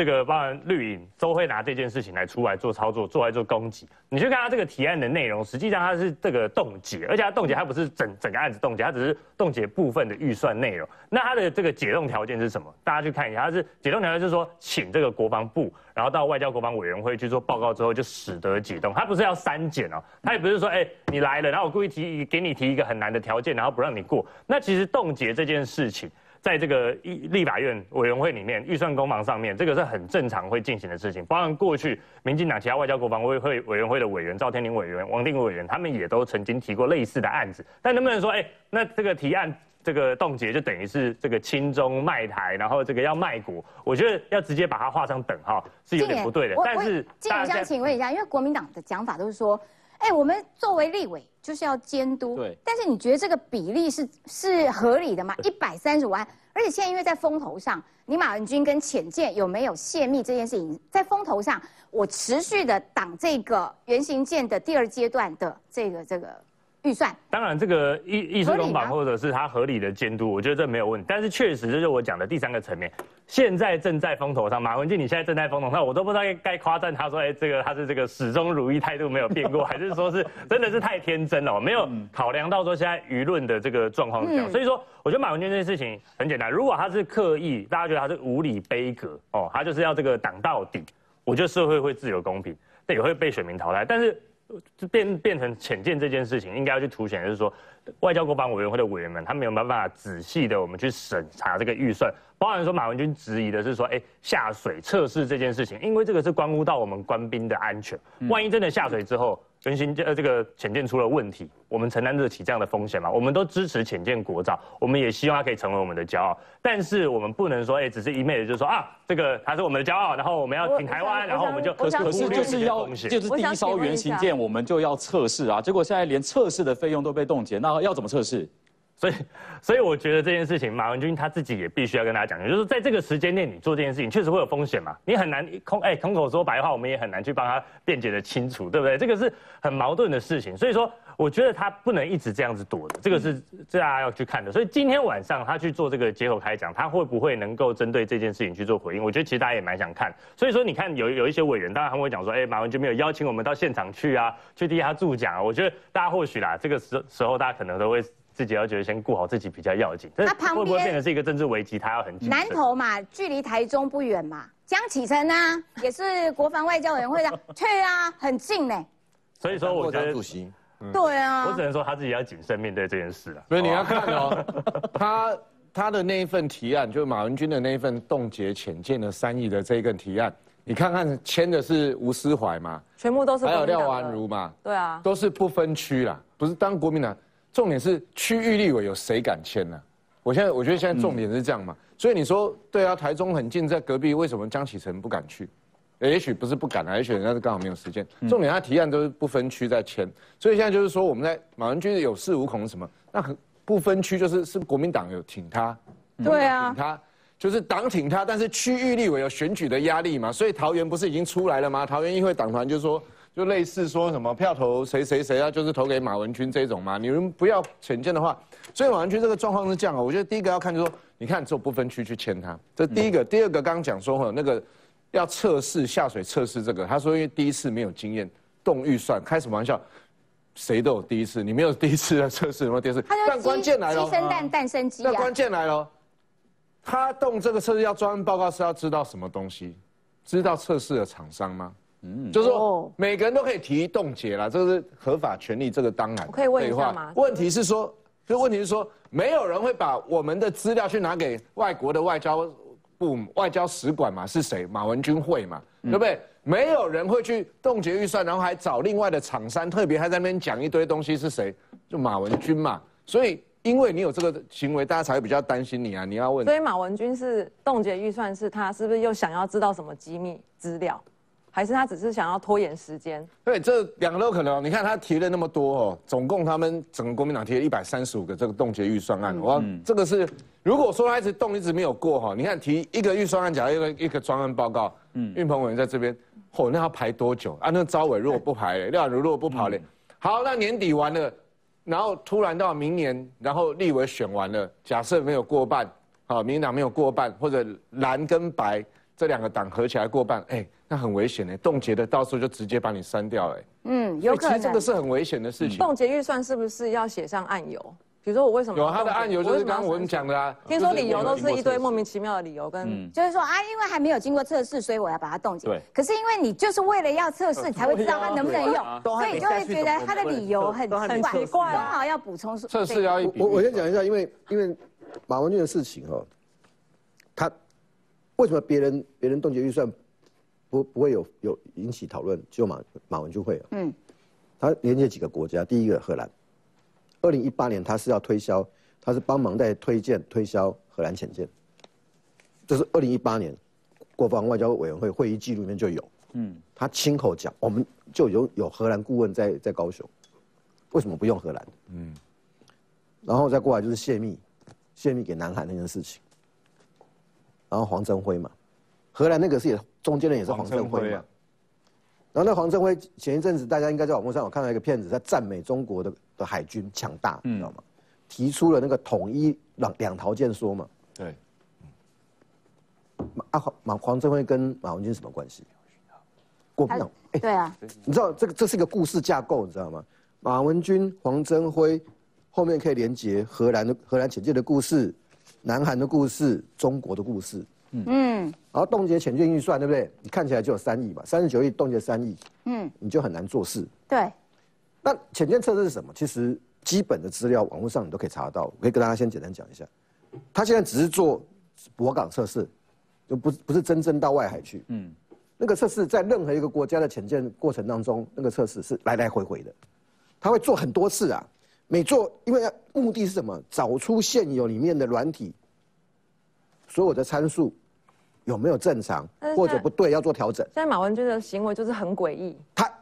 这个包含绿营都会拿这件事情来出来做操作，做来做攻击。你去看他这个提案的内容，实际上他是这个冻结，而且他冻结他不是整整个案子冻结，他只是冻结部分的预算内容。那他的这个解冻条件是什么？大家去看一下，他是解冻条件就是说，请这个国防部，然后到外交国防委员会去做报告之后，就使得解冻。他不是要删减哦，他也不是说，哎，你来了，然后我故意提给你提一个很难的条件，然后不让你过。那其实冻结这件事情。在这个立立法院委员会里面，预算公防上面，这个是很正常会进行的事情。包含过去民进党其他外交国防委会委员会的委员赵天麟委员、王定委员，他们也都曾经提过类似的案子。但能不能说，哎，那这个提案这个冻结就等于是这个亲中卖台，然后这个要卖国？我觉得要直接把它画上等号是有点不对的。但是，静我想请问一下，因为国民党的讲法都是说，哎，我们作为立委就是要监督。对。但是你觉得这个比例是是合理的吗？一百三十五万。而且现在因为在风头上，你马文君跟浅见有没有泄密这件事情，在风头上，我持续的挡这个原型舰的第二阶段的这个这个。预算当然，这个意意识公法或者是他合理的监督，我觉得这没有问题。但是确实，这就是我讲的第三个层面。现在正在风头上，马文俊，你现在正在风头上，我都不知道该夸赞他说，哎，这个他是这个始终如一，态度没有变过，<laughs> 还是说是真的是太天真了，没有考量到说现在舆论的这个状况这样。所以说，我觉得马文俊这件事情很简单，如果他是刻意，大家觉得他是无理悲格哦，他就是要这个挡到底，我觉得社会会自由公平，但也会被选民淘汰。但是。就变变成浅见这件事情，应该要去凸显，就是说，外交国防委员会的委员们，他没有办法仔细的我们去审查这个预算，包含说马文君质疑的是说，哎，下水测试这件事情，因为这个是关乎到我们官兵的安全，万一真的下水之后。更新呃这个潜舰出了问题，我们承担得起这样的风险吗？我们都支持潜舰国造，我们也希望它可以成为我们的骄傲。但是我们不能说，哎，只是一昧的就说啊，这个它是我们的骄傲，然后我们要挺台湾，然后我们就可是可是就是要就是第一艘原型舰，我们就要测试啊。结果现在连测试的费用都被冻结，那要怎么测试？所以，所以我觉得这件事情，马文君他自己也必须要跟大家讲，就是在这个时间内你做这件事情，确实会有风险嘛。你很难空哎空口说白话，我们也很难去帮他辩解的清楚，对不对？这个是很矛盾的事情。所以说，我觉得他不能一直这样子躲的，这个是大家要去看的。所以今天晚上他去做这个接口开讲，他会不会能够针对这件事情去做回应？我觉得其实大家也蛮想看。所以说，你看有有一些委员，当然他会讲说，哎，马文君没有邀请我们到现场去啊，去替他助讲啊。我觉得大家或许啦，这个时时候大家可能都会。自己要觉得先顾好自己比较要紧，他旁边会不会变成是一个政治危机？他要很南投嘛，距离台中不远嘛，江启臣呢 <laughs> 也是国防外交委员会的，去啊，很近呢。所以说，我觉得主席，对啊，我只能说他自己要谨慎面对这件事了。所以你要看哦，<laughs> 他他的那一份提案，就是马文君的那一份冻结浅见的三亿的这一个提案，你看看签的是吴思怀嘛，全部都是还有廖婉如嘛，对啊，都是不分区啦，不是当国民党。重点是区域立委有谁敢签呢？我现在我觉得现在重点是这样嘛，所以你说对啊，台中很近，在隔壁，为什么江启臣不敢去？也许不是不敢啊，也许人家是刚好没有时间。重点他提案都是不分区在签，所以现在就是说我们在马文君有恃无恐什么？那很不分区就是是国民党有挺他，对啊，挺他就是党挺他，但是区域立委有选举的压力嘛，所以桃园不是已经出来了吗？桃园议会党团就说。就类似说什么票投谁谁谁啊，就是投给马文君这种嘛。你们不要浅见的话，所以马文君这个状况是这样啊。我觉得第一个要看，就说你看只有不分区去签他，这第一个。第二个刚刚讲说哈，那个要测试下水测试这个，他说因为第一次没有经验，动预算，开什么玩笑？谁都有第一次，你没有第一次的测试什么第一次？但关键来了，鸡生蛋，蛋生鸡。那关键来了，他动这个测试要专门报告是要知道什么东西？知道测试的厂商吗？嗯，就是说每个人都可以提冻结了，这个是合法权利，这个当然。我可以问一下吗？问题是说，就问题是说，没有人会把我们的资料去拿给外国的外交部、外交使馆嘛？是谁？马文君会嘛？对不对？没有人会去冻结预算，然后还找另外的厂商，特别还在那边讲一堆东西，是谁？就马文君嘛。所以，因为你有这个行为，大家才会比较担心你啊。你要问。所以马文君是冻结预算，是他是不是又想要知道什么机密资料？还是他只是想要拖延时间？对，这两个都可能。你看他提了那么多哦，总共他们整个国民党提了一百三十五个这个冻结预算案。我这个是，如果说他一直动一直没有过哈，你看提一个预算案，假如一个一个专案报告，嗯，运鹏委员在这边，嚯，那要排多久啊？那招委如果不排嘞，廖如如果不跑嘞，好，那年底完了，然后突然到明年，然后立委选完了，假设没有过半，好，民进党没有过半，或者蓝跟白这两个党合起来过半，哎。那很危险呢，冻结的到时候就直接把你删掉哎。嗯，有可能。其实这个是很危险的事情。冻结预算是不是要写上案由？比如说我为什么？有他的案由就是刚刚我们讲的啊。听说理由都是一堆莫名其妙的理由，跟就是说啊，因为还没有经过测试，所以我要把它冻结。对。可是因为你就是为了要测试，才会知道它能不能用，所以就会觉得他的理由很很奇怪，刚好要补充测试要一我我先讲一下，因为因为马文俊的事情哦，他为什么别人别人冻结预算？不不会有有引起讨论，就马马文就会了。嗯，他连接几个国家，第一个荷兰，二零一八年他是要推销，他是帮忙在推荐推销荷兰潜舰，这是二零一八年国防外交委员会会议记录里面就有。嗯，他亲口讲，我们就有有荷兰顾问在在高雄，为什么不用荷兰？嗯，然后再过来就是泄密，泄密给南海那件事情，然后黄镇辉嘛。荷兰那个是也中间人也是黄镇辉嘛，然后那黄镇辉前一阵子大家应该在网络上有看到一个片子，在赞美中国的的海军强大，你知道吗？提出了那个统一两两条件说嘛。对。马马黄镇辉跟马文君什么关系？国民党。对啊。你知道这个这是一个故事架构，你知道吗？马文君、黄镇辉后面可以连接荷兰的荷兰潜舰的故事、南韩的故事、中国的故事。嗯，然后冻结潜舰预算，对不对？你看起来就有三亿嘛，三十九亿冻结三亿，嗯，你就很难做事。对，那潜舰测试是什么？其实基本的资料网络上你都可以查得到，我可以跟大家先简单讲一下。他现在只是做泊港测试，就不不是真正到外海去。嗯，那个测试在任何一个国家的潜舰过程当中，那个测试是来来回回的，他会做很多次啊。每做，因为目的是什么？找出现有里面的软体所有的参数。有没有正常或者不对，要做调整。现在马文君的行为就是很诡异，他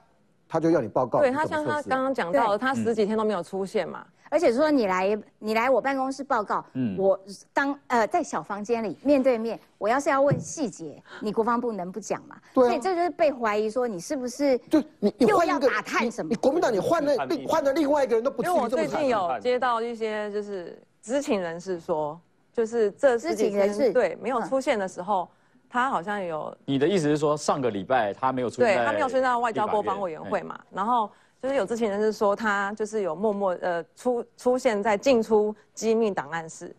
他就要你报告。对他像他刚刚讲到的，他十几天都没有出现嘛，而且说你来你来我办公室报告，嗯，我当呃在小房间里面对面，我要是要问细节，你国防部能不讲吗？对，所以这就是被怀疑说你是不是就你又要打探什么？你国民党你换了另换了另外一个人都不。因为我最近有接到一些就是知情人士说，就是这知情人士对没有出现的时候。他好像有，你的意思是说上个礼拜他没有出现，对他没有出现在外交国防委员会嘛？然后就是有知情人士说他就是有默默呃出出现在进出机密档案室。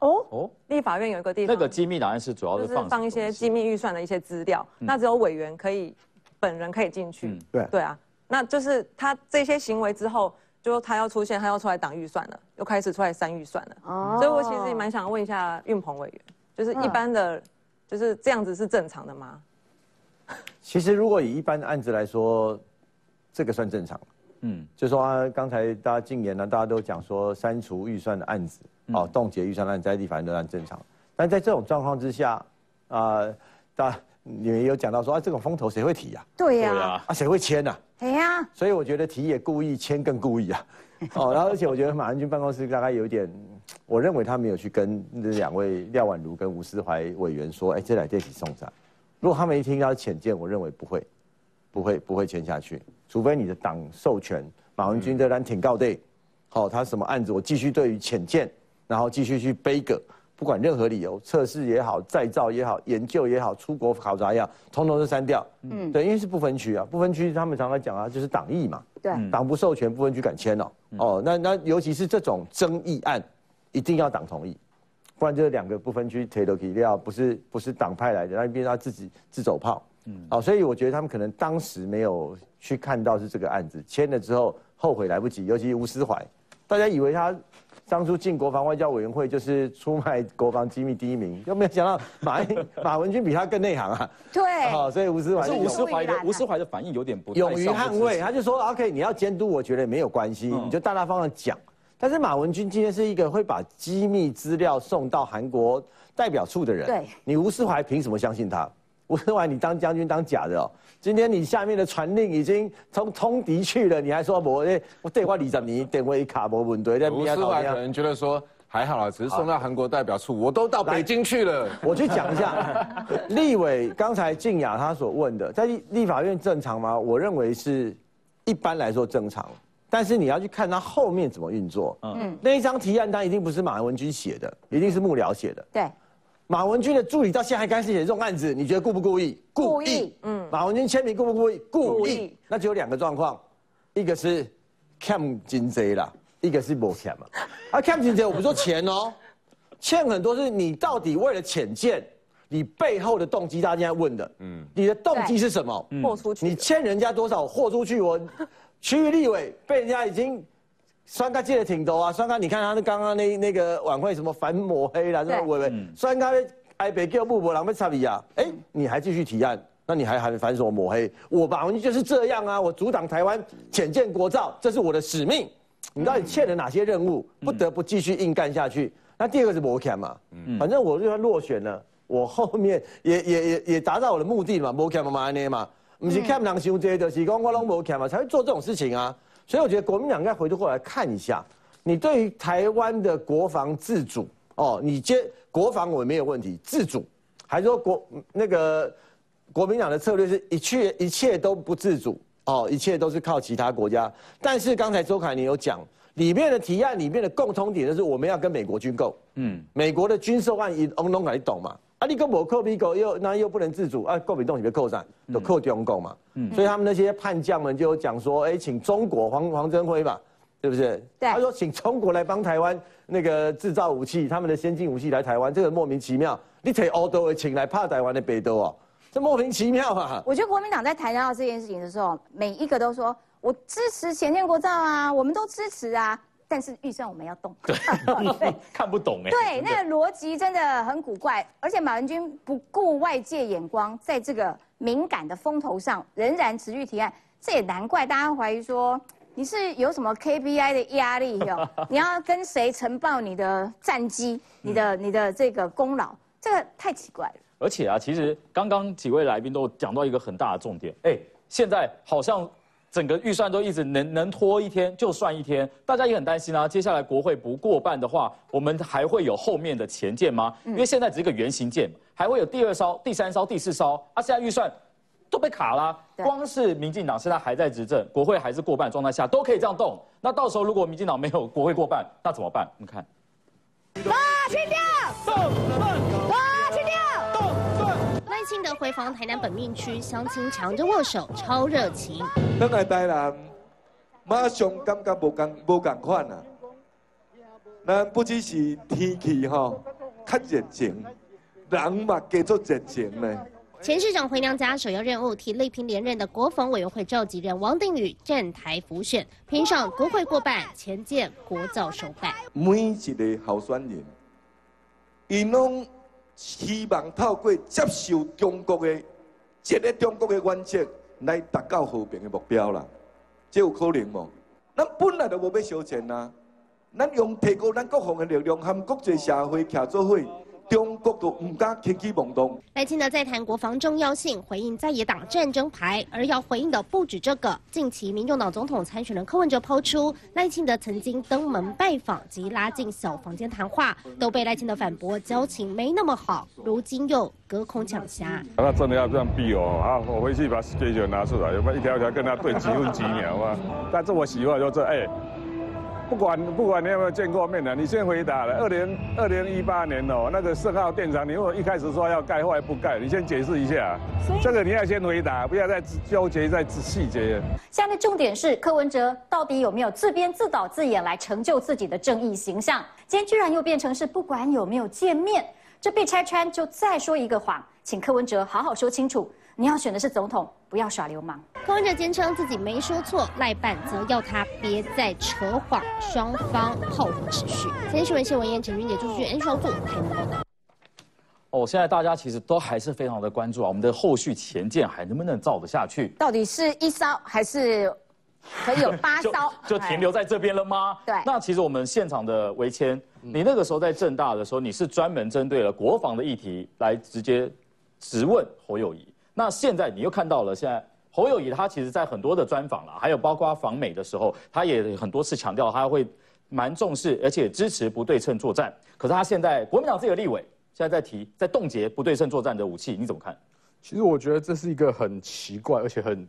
哦哦，立法院有一个地方，那个机密档案室主要是放放一些机密预算的一些资料，那只有委员可以本人可以进去。对对啊，那就是他这些行为之后，就他要出现，他要出来挡预算了，又开始出来删预算了。哦，所以我其实也蛮想问一下运鹏委员，就是一般的。就是这样子是正常的吗？<laughs> 其实如果以一般的案子来说，这个算正常。嗯，就说啊，刚才大家禁言呢，大家都讲说删除预算的案子，哦，冻结预算案在地法院都算正常。但在这种状况之下，啊，大你们有讲到说啊，这种风头谁会提呀？对呀，啊，谁会签呐？谁呀。所以我觉得提也故意，签更故意啊。哦，然后而且我觉得马文君办公室大概有点。我认为他没有去跟那两位廖婉如跟吴思怀委员说，哎，这两件起送上。如果他们一听到浅见，我认为不会，不会，不会签下去。除非你的党授权，马文君的单挺告对，好，他什么案子我继续对于浅见，然后继续去背个，不管任何理由，测试也好，再造也好，研究也好，出国考察也好，通通都删掉。嗯，对，因为是不分区啊，不分区他们常常讲啊，就是党意嘛。对，党不授权，不分区敢签哦。哦，那那尤其是这种争议案。一定要党同意，不然就是两个不分区铁都体料，不是不是党派来的，那变他自己自走炮。嗯，好，所以我觉得他们可能当时没有去看到是这个案子，签了之后后悔来不及，尤其吴思怀，大家以为他当初进国防外交委员会就是出卖国防机密第一名，又没有想到马 <laughs> 马文君比他更内行啊。对，好，所以吴思怀是吴思怀的吴思怀的反应有点不勇于捍卫，他就说 OK，你要监督，我觉得没有关系，你就大大方方讲。但是马文君今天是一个会把机密资料送到韩国代表处的人，对，你吴思怀凭什么相信他？<laughs> 吴思怀，你当将军当假的哦。今天你下面的传令已经冲冲敌去了，你还说我哎，我电话二十年电话一卡没问题，吴思怀可能觉得说还好啦，只是送到韩国代表处，我都到北京去了。<laughs> 我去讲一下，<laughs> 立委刚才静雅他所问的，在立立法院正常吗？我认为是一般来说正常，但是你要去看他后面怎么运作。嗯，那一张提案单一定不是马文君写的，一定是幕僚写的。对。马文君的助理到现在还开始写这种案子，你觉得故不故意？故意。嗯。马文君签名故不故意？故意。那就有两个状况，一个是欠金贼啦，一个是没欠嘛。啊，欠金贼我不说钱哦，欠很多是你到底为了浅见，你背后的动机，大家现在问的，嗯，你的动机是什么？豁出去。你欠人家多少豁出去？我区域立委被人家已经。酸咖借的挺多啊，酸咖，你看他那刚刚那那个晚会什么反抹黑啦，这个喂喂，酸咖挨北叫不伯狼被插鼻啊，哎，你还继续提案，那你还还反什么抹黑？我吧，我就是这样啊，我阻挡台湾浅见国造，这是我的使命。你到底欠了哪些任务，不得不继续硬干下去？那第二个是摩卡嘛，反正我就算落选了，我后面也也也也达到我的目的嘛，摩卡嘛嘛呢嘛，不是看人想这的，是讲我拢无欠嘛，才会做这种事情啊。所以我觉得国民党应该回头过来看一下，你对于台湾的国防自主哦，你接国防我没有问题，自主，还是说国那个国民党的策略是一切一切都不自主哦，一切都是靠其他国家。但是刚才周凯你有讲里面的提案里面的共通点就是我们要跟美国军购，嗯，美国的军售案龙你懂吗？啊，你跟我扣美国又那又不能自主啊，购美动你别扣上，都扣中共嘛。嗯，所以他们那些叛将们就讲说，哎，请中国黄黄镇辉吧，对不对？对。他说请中国来帮台湾那个制造武器，他们的先进武器来台湾，这个莫名其妙。你提欧都请来怕台湾的北都哦，这莫名其妙啊。我觉得国民党在谈到这件事情的时候，每一个都说我支持前建国造啊，我们都支持啊。但是预算我们要动，对，<laughs> <laughs> 看不懂哎。对，那个逻辑真的很古怪，而且马文君不顾外界眼光，在这个敏感的风头上仍然持续提案，这也难怪大家怀疑说你是有什么 KPI 的压力哟？<laughs> 你要跟谁呈报你的战绩、你的你的这个功劳？这个太奇怪了。而且啊，其实刚刚几位来宾都讲到一个很大的重点，哎，现在好像。整个预算都一直能能拖一天就算一天，大家也很担心啊。接下来国会不过半的话，我们还会有后面的前舰吗？因为现在只是个原型舰，还会有第二艘、第三艘、第四艘。啊，现在预算都被卡了，光是民进党现在还在执政，国会还是过半状态下都可以这样动。那到时候如果民进党没有国会过半，那怎么办？你看，啊，清掉，赖清德回访台南本命区，乡亲抢着握手，超热情。咱来台南，马上感觉无共无共款啊！咱不只是天气吼较热情，人嘛加做热情呢。前市长回娘家首要任务，替力拼连任的国防委员会召集人王定宇站台辅选，拼上国会过半，前建国造首办。每一个候选人，因拢希望透过接受中国的一个中国的原则。来达到和平的目标啦，这有可能无？咱本来就无要烧钱啊，咱用提高咱国防的力量，和国际社会徛做伙。中国都唔敢轻举妄动。赖清德在谈国防重要性，回应在野党战争牌，而要回应的不止这个。近期，民众党总统参选人柯文哲抛出，赖清德曾经登门拜访及拉进小房间谈话，都被赖清德反驳交情没那么好，如今又隔空抢虾。那真的要这样逼哦，啊，我回去把 schedule 拿出来，有没有一条一条跟他对几分几秒啊？但是我喜欢就是哎。不管不管你有没有见过面的，你先回答了。二零二零一八年哦，那个圣号电厂，你如果一开始说要盖，后来不盖，你先解释一下。这个你要先回答，不要再纠结在细节。下面重点是柯文哲到底有没有自编自导自演来成就自己的正义形象？今天居然又变成是不管有没有见面，这被拆穿就再说一个谎，请柯文哲好好说清楚。你要选的是总统，不要耍流氓。柯文哲坚称自己没说错，赖办则要他别再扯谎，双方炮火持续。今天新闻谢文燕、陈君杰、朱旭 N 双组台报道。哦，现在大家其实都还是非常的关注啊，我们的后续前舰还能不能造得下去？到底是一艘还是可以有八 <laughs> 艘？就停留在这边了吗？对。那其实我们现场的维谦，你那个时候在正大的时候，你是专门针对了国防的议题来直接。质问侯友谊。那现在你又看到了，现在侯友谊他其实在很多的专访了，还有包括访美的时候，他也很多次强调他会蛮重视，而且支持不对称作战。可是他现在国民党自己的立委现在在提，在冻结不对称作战的武器，你怎么看？其实我觉得这是一个很奇怪，而且很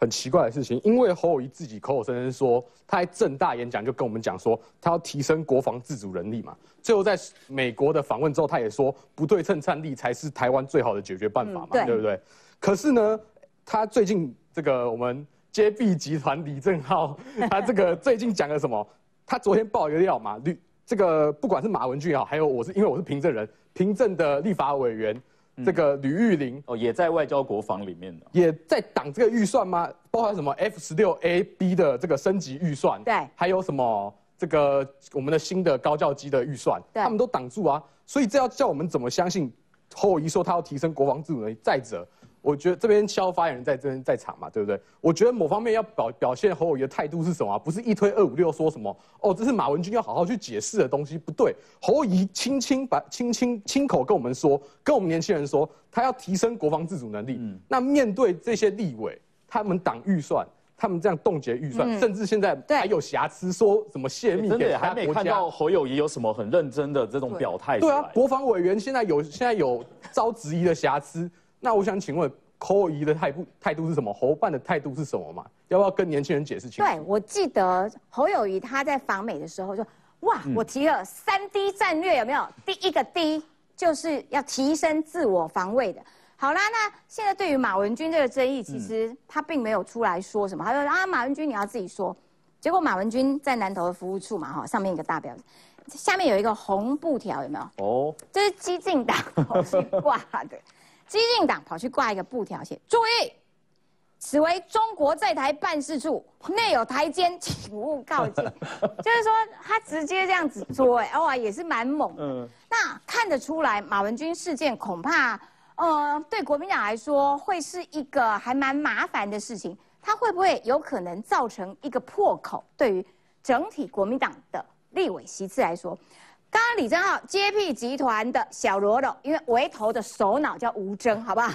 很奇怪的事情，因为侯友谊自己口口声声说，他在正大演讲就跟我们讲说，他要提升国防自主能力嘛。最后在美国的访问之后，他也说不对称战力才是台湾最好的解决办法嘛，对不对？可是呢，他最近这个我们 JB 集团李正浩，<laughs> 他这个最近讲了什么？他昨天爆一个料嘛，吕这个不管是马文俊也好，还有我是因为我是凭证人，凭证的立法委员。这个吕玉玲哦，也在外交国防里面的，也在挡这个预算吗？包含什么 F 十六 A B 的这个升级预算，对，还有什么这个我们的新的高教机的预算，他们都挡住啊。所以这要叫我们怎么相信侯友谊说他要提升国防自主能力？再者。我觉得这边肖发言人在这边在场嘛，对不对？我觉得某方面要表表现侯友谊的态度是什么？不是一推二五六说什么哦，这是马文君要好好去解释的东西，不对。侯友谊轻轻把轻轻亲口跟我们说，跟我们年轻人说，他要提升国防自主能力。那面对这些立委，他们党预算，他们这样冻结预算，甚至现在还有瑕疵，说什么泄密，真的还没看到侯友谊有什么很认真的这种表态。对啊，国防委员现在有现在有遭质疑的瑕疵。那我想请问侯友谊的态度态度是什么？侯办的态度是什么嘛？要不要跟年轻人解释清楚？对，我记得侯友谊他在访美的时候说：“哇，我提了三 D 战略，有没有？第一个 D 就是要提升自我防卫的。好啦，那现在对于马文君这个争议，其实他并没有出来说什么，他说啊，马文君你要自己说。结果马文君在南投的服务处嘛，哈，上面一个大标，下面有一个红布条，有没有？哦，这是激进党 <laughs> 去挂的。激进党跑去挂一个布条，写注意，此为中国在台办事处，内有台监，请勿靠近。<laughs> 就是说，他直接这样子做，哎，哇，也是蛮猛。嗯，那看得出来，马文君事件恐怕，呃，对国民党来说会是一个还蛮麻烦的事情。他会不会有可能造成一个破口？对于整体国民党的立委席次来说？刚刚李正浩接替集团的小罗罗，因为围头的首脑叫吴征，好不好？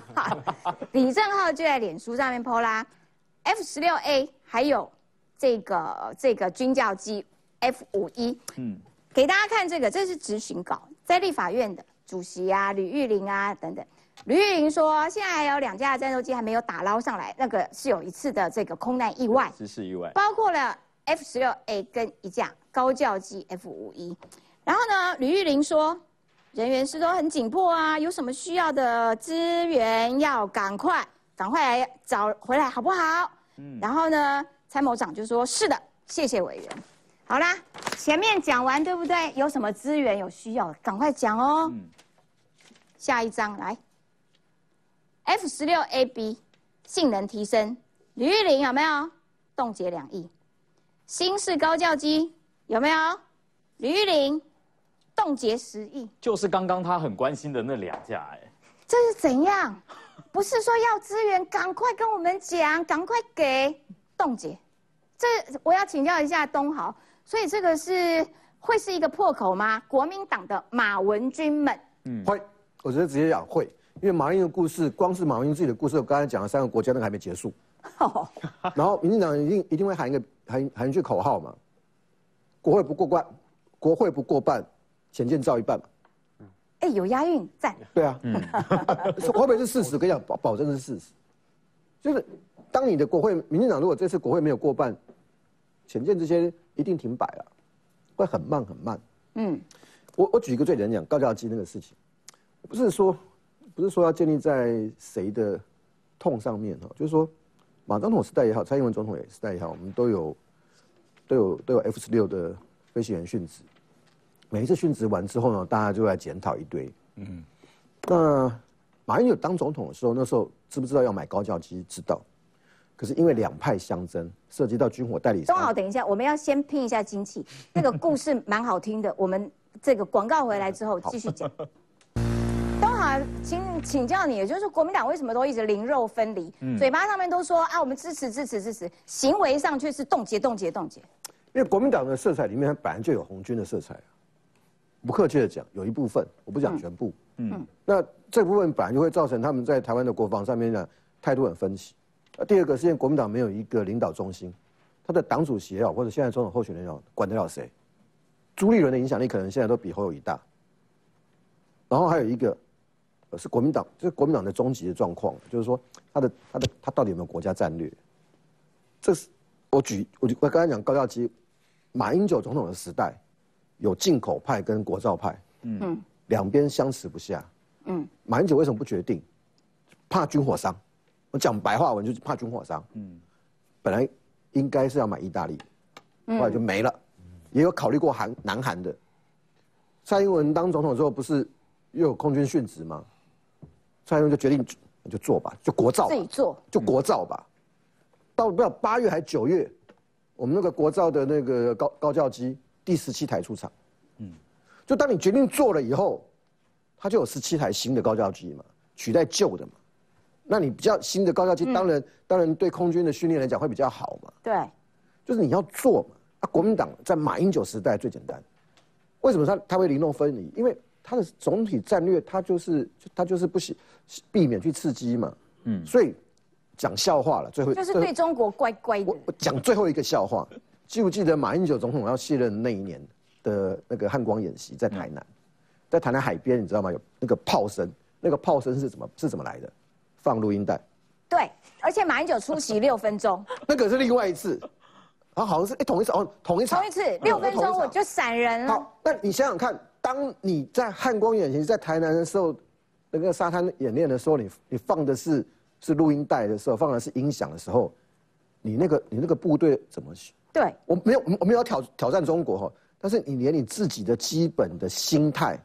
<laughs> 李正浩就在脸书上面 po 啦，F 十六 A 还有这个这个军教机 F 五一，嗯，给大家看这个，这是执行稿，在立法院的主席啊，吕玉玲啊等等，吕玉玲说，现在还有两架战斗机还没有打捞上来，那个是有一次的这个空难意外，失事意外，包括了 F 十六 A 跟一架高教机 F 五一。然后呢，吕玉玲说，人员是都很紧迫啊，有什么需要的资源要赶快赶快来找回来，好不好？嗯。然后呢，参谋长就说：“是的，谢谢委员。”好啦，前面讲完对不对？有什么资源有需要，赶快讲哦。嗯。下一章来，F 十六 AB 性能提升，吕玉玲有没有？冻结两亿，新式高教机有没有？吕玉玲。冻结十亿，就是刚刚他很关心的那两架，哎，这是怎样？不是说要资源，赶快跟我们讲，赶快给冻结。这我要请教一下东豪，所以这个是会是一个破口吗？国民党的马文君们，嗯，会，我觉得直接讲会，因为马英的故事，光是马英自己的故事，我刚才讲了三个国家，那个还没结束。然后民进党一定一定会喊一个喊喊一句口号嘛，国会不过关，国会不过半。浅见照一半嘛，哎，有押韵，赞。对啊，嗯，会不会是事实？跟你讲，保保证是事实。就是当你的国会，民进党如果这次国会没有过半，浅见这些一定停摆了，会很慢很慢。嗯，我我举一个最简单讲高教机那个事情，不是说不是说要建立在谁的痛上面哈，就是说马总统时代也好，蔡英文总统也时代也好，我们都有都有都有 F 十六的飞行员殉职。每一次殉职完之后呢，大家就在检讨一堆。嗯，那马英九当总统的时候，那时候知不知道要买高教机？知道。可是因为两派相争，涉及到军火代理。东豪，等一下，我们要先拼一下精气。那个故事蛮好听的，我们这个广告回来之后继续讲。东豪，请请教你，就是国民党为什么都一直灵肉分离？嘴巴上面都说啊，我们支持支持支持，行为上却是冻结冻结冻结。因为国民党的色彩里面，它本来就有红军的色彩。不客气的讲，有一部分，我不讲全部。嗯，那这部分本来就会造成他们在台湾的国防上面呢态度很分歧。那第二个是因为国民党没有一个领导中心，他的党主席也好，或者现在总统候选人也好，管得了谁？朱立伦的影响力可能现在都比侯友谊大。然后还有一个，呃，是国民党，就是国民党的终极的状况，就是说他的他的他到底有没有国家战略？这是我举我我刚才讲高教基，马英九总统的时代，有进口派跟国造派，嗯，两边相持不下，嗯，马英九为什么不决定？怕军火商，我讲白话文就是怕军火商，嗯，本来应该是要买意大利，后来就没了，也有考虑过韩南韩的。蔡英文当总统之后不是？又有空军殉职吗？蔡英文就决定就做吧，就国造，自己做，就国造吧。到不知道八月还九月，我们那个国造的那个高高教机第十七台出厂。嗯，就当你决定做了以后，它就有十七台新的高教机嘛，取代旧的嘛。那你比较新的高教机，当然当然对空军的训练来讲会比较好嘛。对，就是你要做嘛。啊，国民党在马英九时代最简单，为什么他他会零弄分离？因为他的总体战略，他就是他就是不喜避免去刺激嘛，嗯，所以讲笑话了，最后就是对中国乖乖的。我讲最后一个笑话，记不记得马英九总统要卸任那一年的那个汉光演习在台南，在台南海边，你知道吗？有那个炮声，那个炮声是怎么是怎么来的？放录音带。对，而且马英九出席六分钟。<laughs> 那个是另外一次，啊，好像是哎同一次哦，同一场。同一次六分钟我就闪人了。好，那你想想看。当你在汉光演习在台南的时候，那个沙滩演练的时候，你你放的是是录音带的时候，放的是音响的时候，你那个你那个部队怎么？对，我没有我没有挑挑战中国哈，但是你连你自己的基本的心态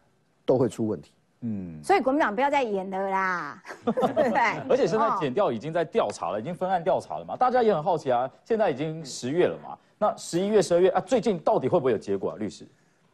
都会出问题。嗯，所以国民党不要再演了啦，<laughs> 对而且现在检调已经在调查了，已经分案调查了嘛，大家也很好奇啊。现在已经十月了嘛，那十一月、十二月啊，最近到底会不会有结果啊？律师？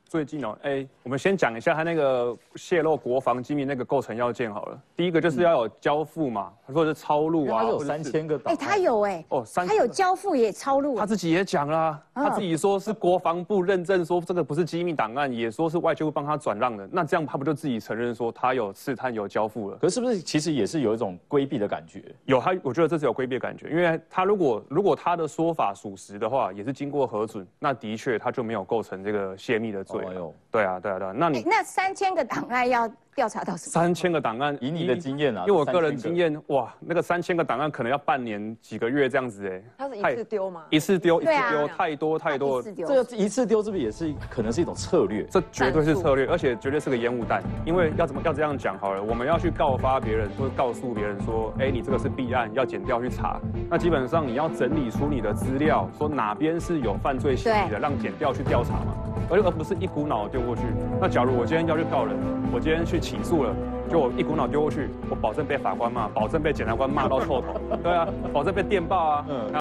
最近哦，哎，我们先讲一下他那个泄露国防机密那个构成要件好了。第一个就是要有交付嘛，或者是抄录啊，有三千个。哎，他有哎，哦，三，他有交付也抄录。他自己也讲啦，他自己说是国防部认证说这个不是机密档案，也说是外交部帮他转让的。那这样他不就自己承认说他有刺探有交付了？可是不是其实也是有一种规避的感觉？有他，我觉得这是有规避的感觉，因为他如果如果他的说法属实的话，也是经过核准，那的确他就没有构成这个泄密的罪。对啊。对啊，对啊，那你那三千个档案要调查到什么？三千个档案，以你的经验啊，因为我个人经验，哇，那个三千个档案可能要半年几个月这样子哎。他是一次丢吗？一次丢，一次丢，太多太多。这个一次丢是不是也是可能是一种策略？这绝对是策略，而且绝对是个烟雾弹。因为要怎么要这样讲好了，我们要去告发别人，或者告诉别人说，哎，你这个是弊案，要剪掉去查。那基本上你要整理出你的资料，说哪边是有犯罪嫌疑的，让剪掉去调查嘛。而而不是一股脑丢过去。那假如我今天要去告人，我今天去起诉了，就我一股脑丢过去，我保证被法官骂，保证被检察官骂到臭头。<laughs> 对啊，保证被电报啊。嗯。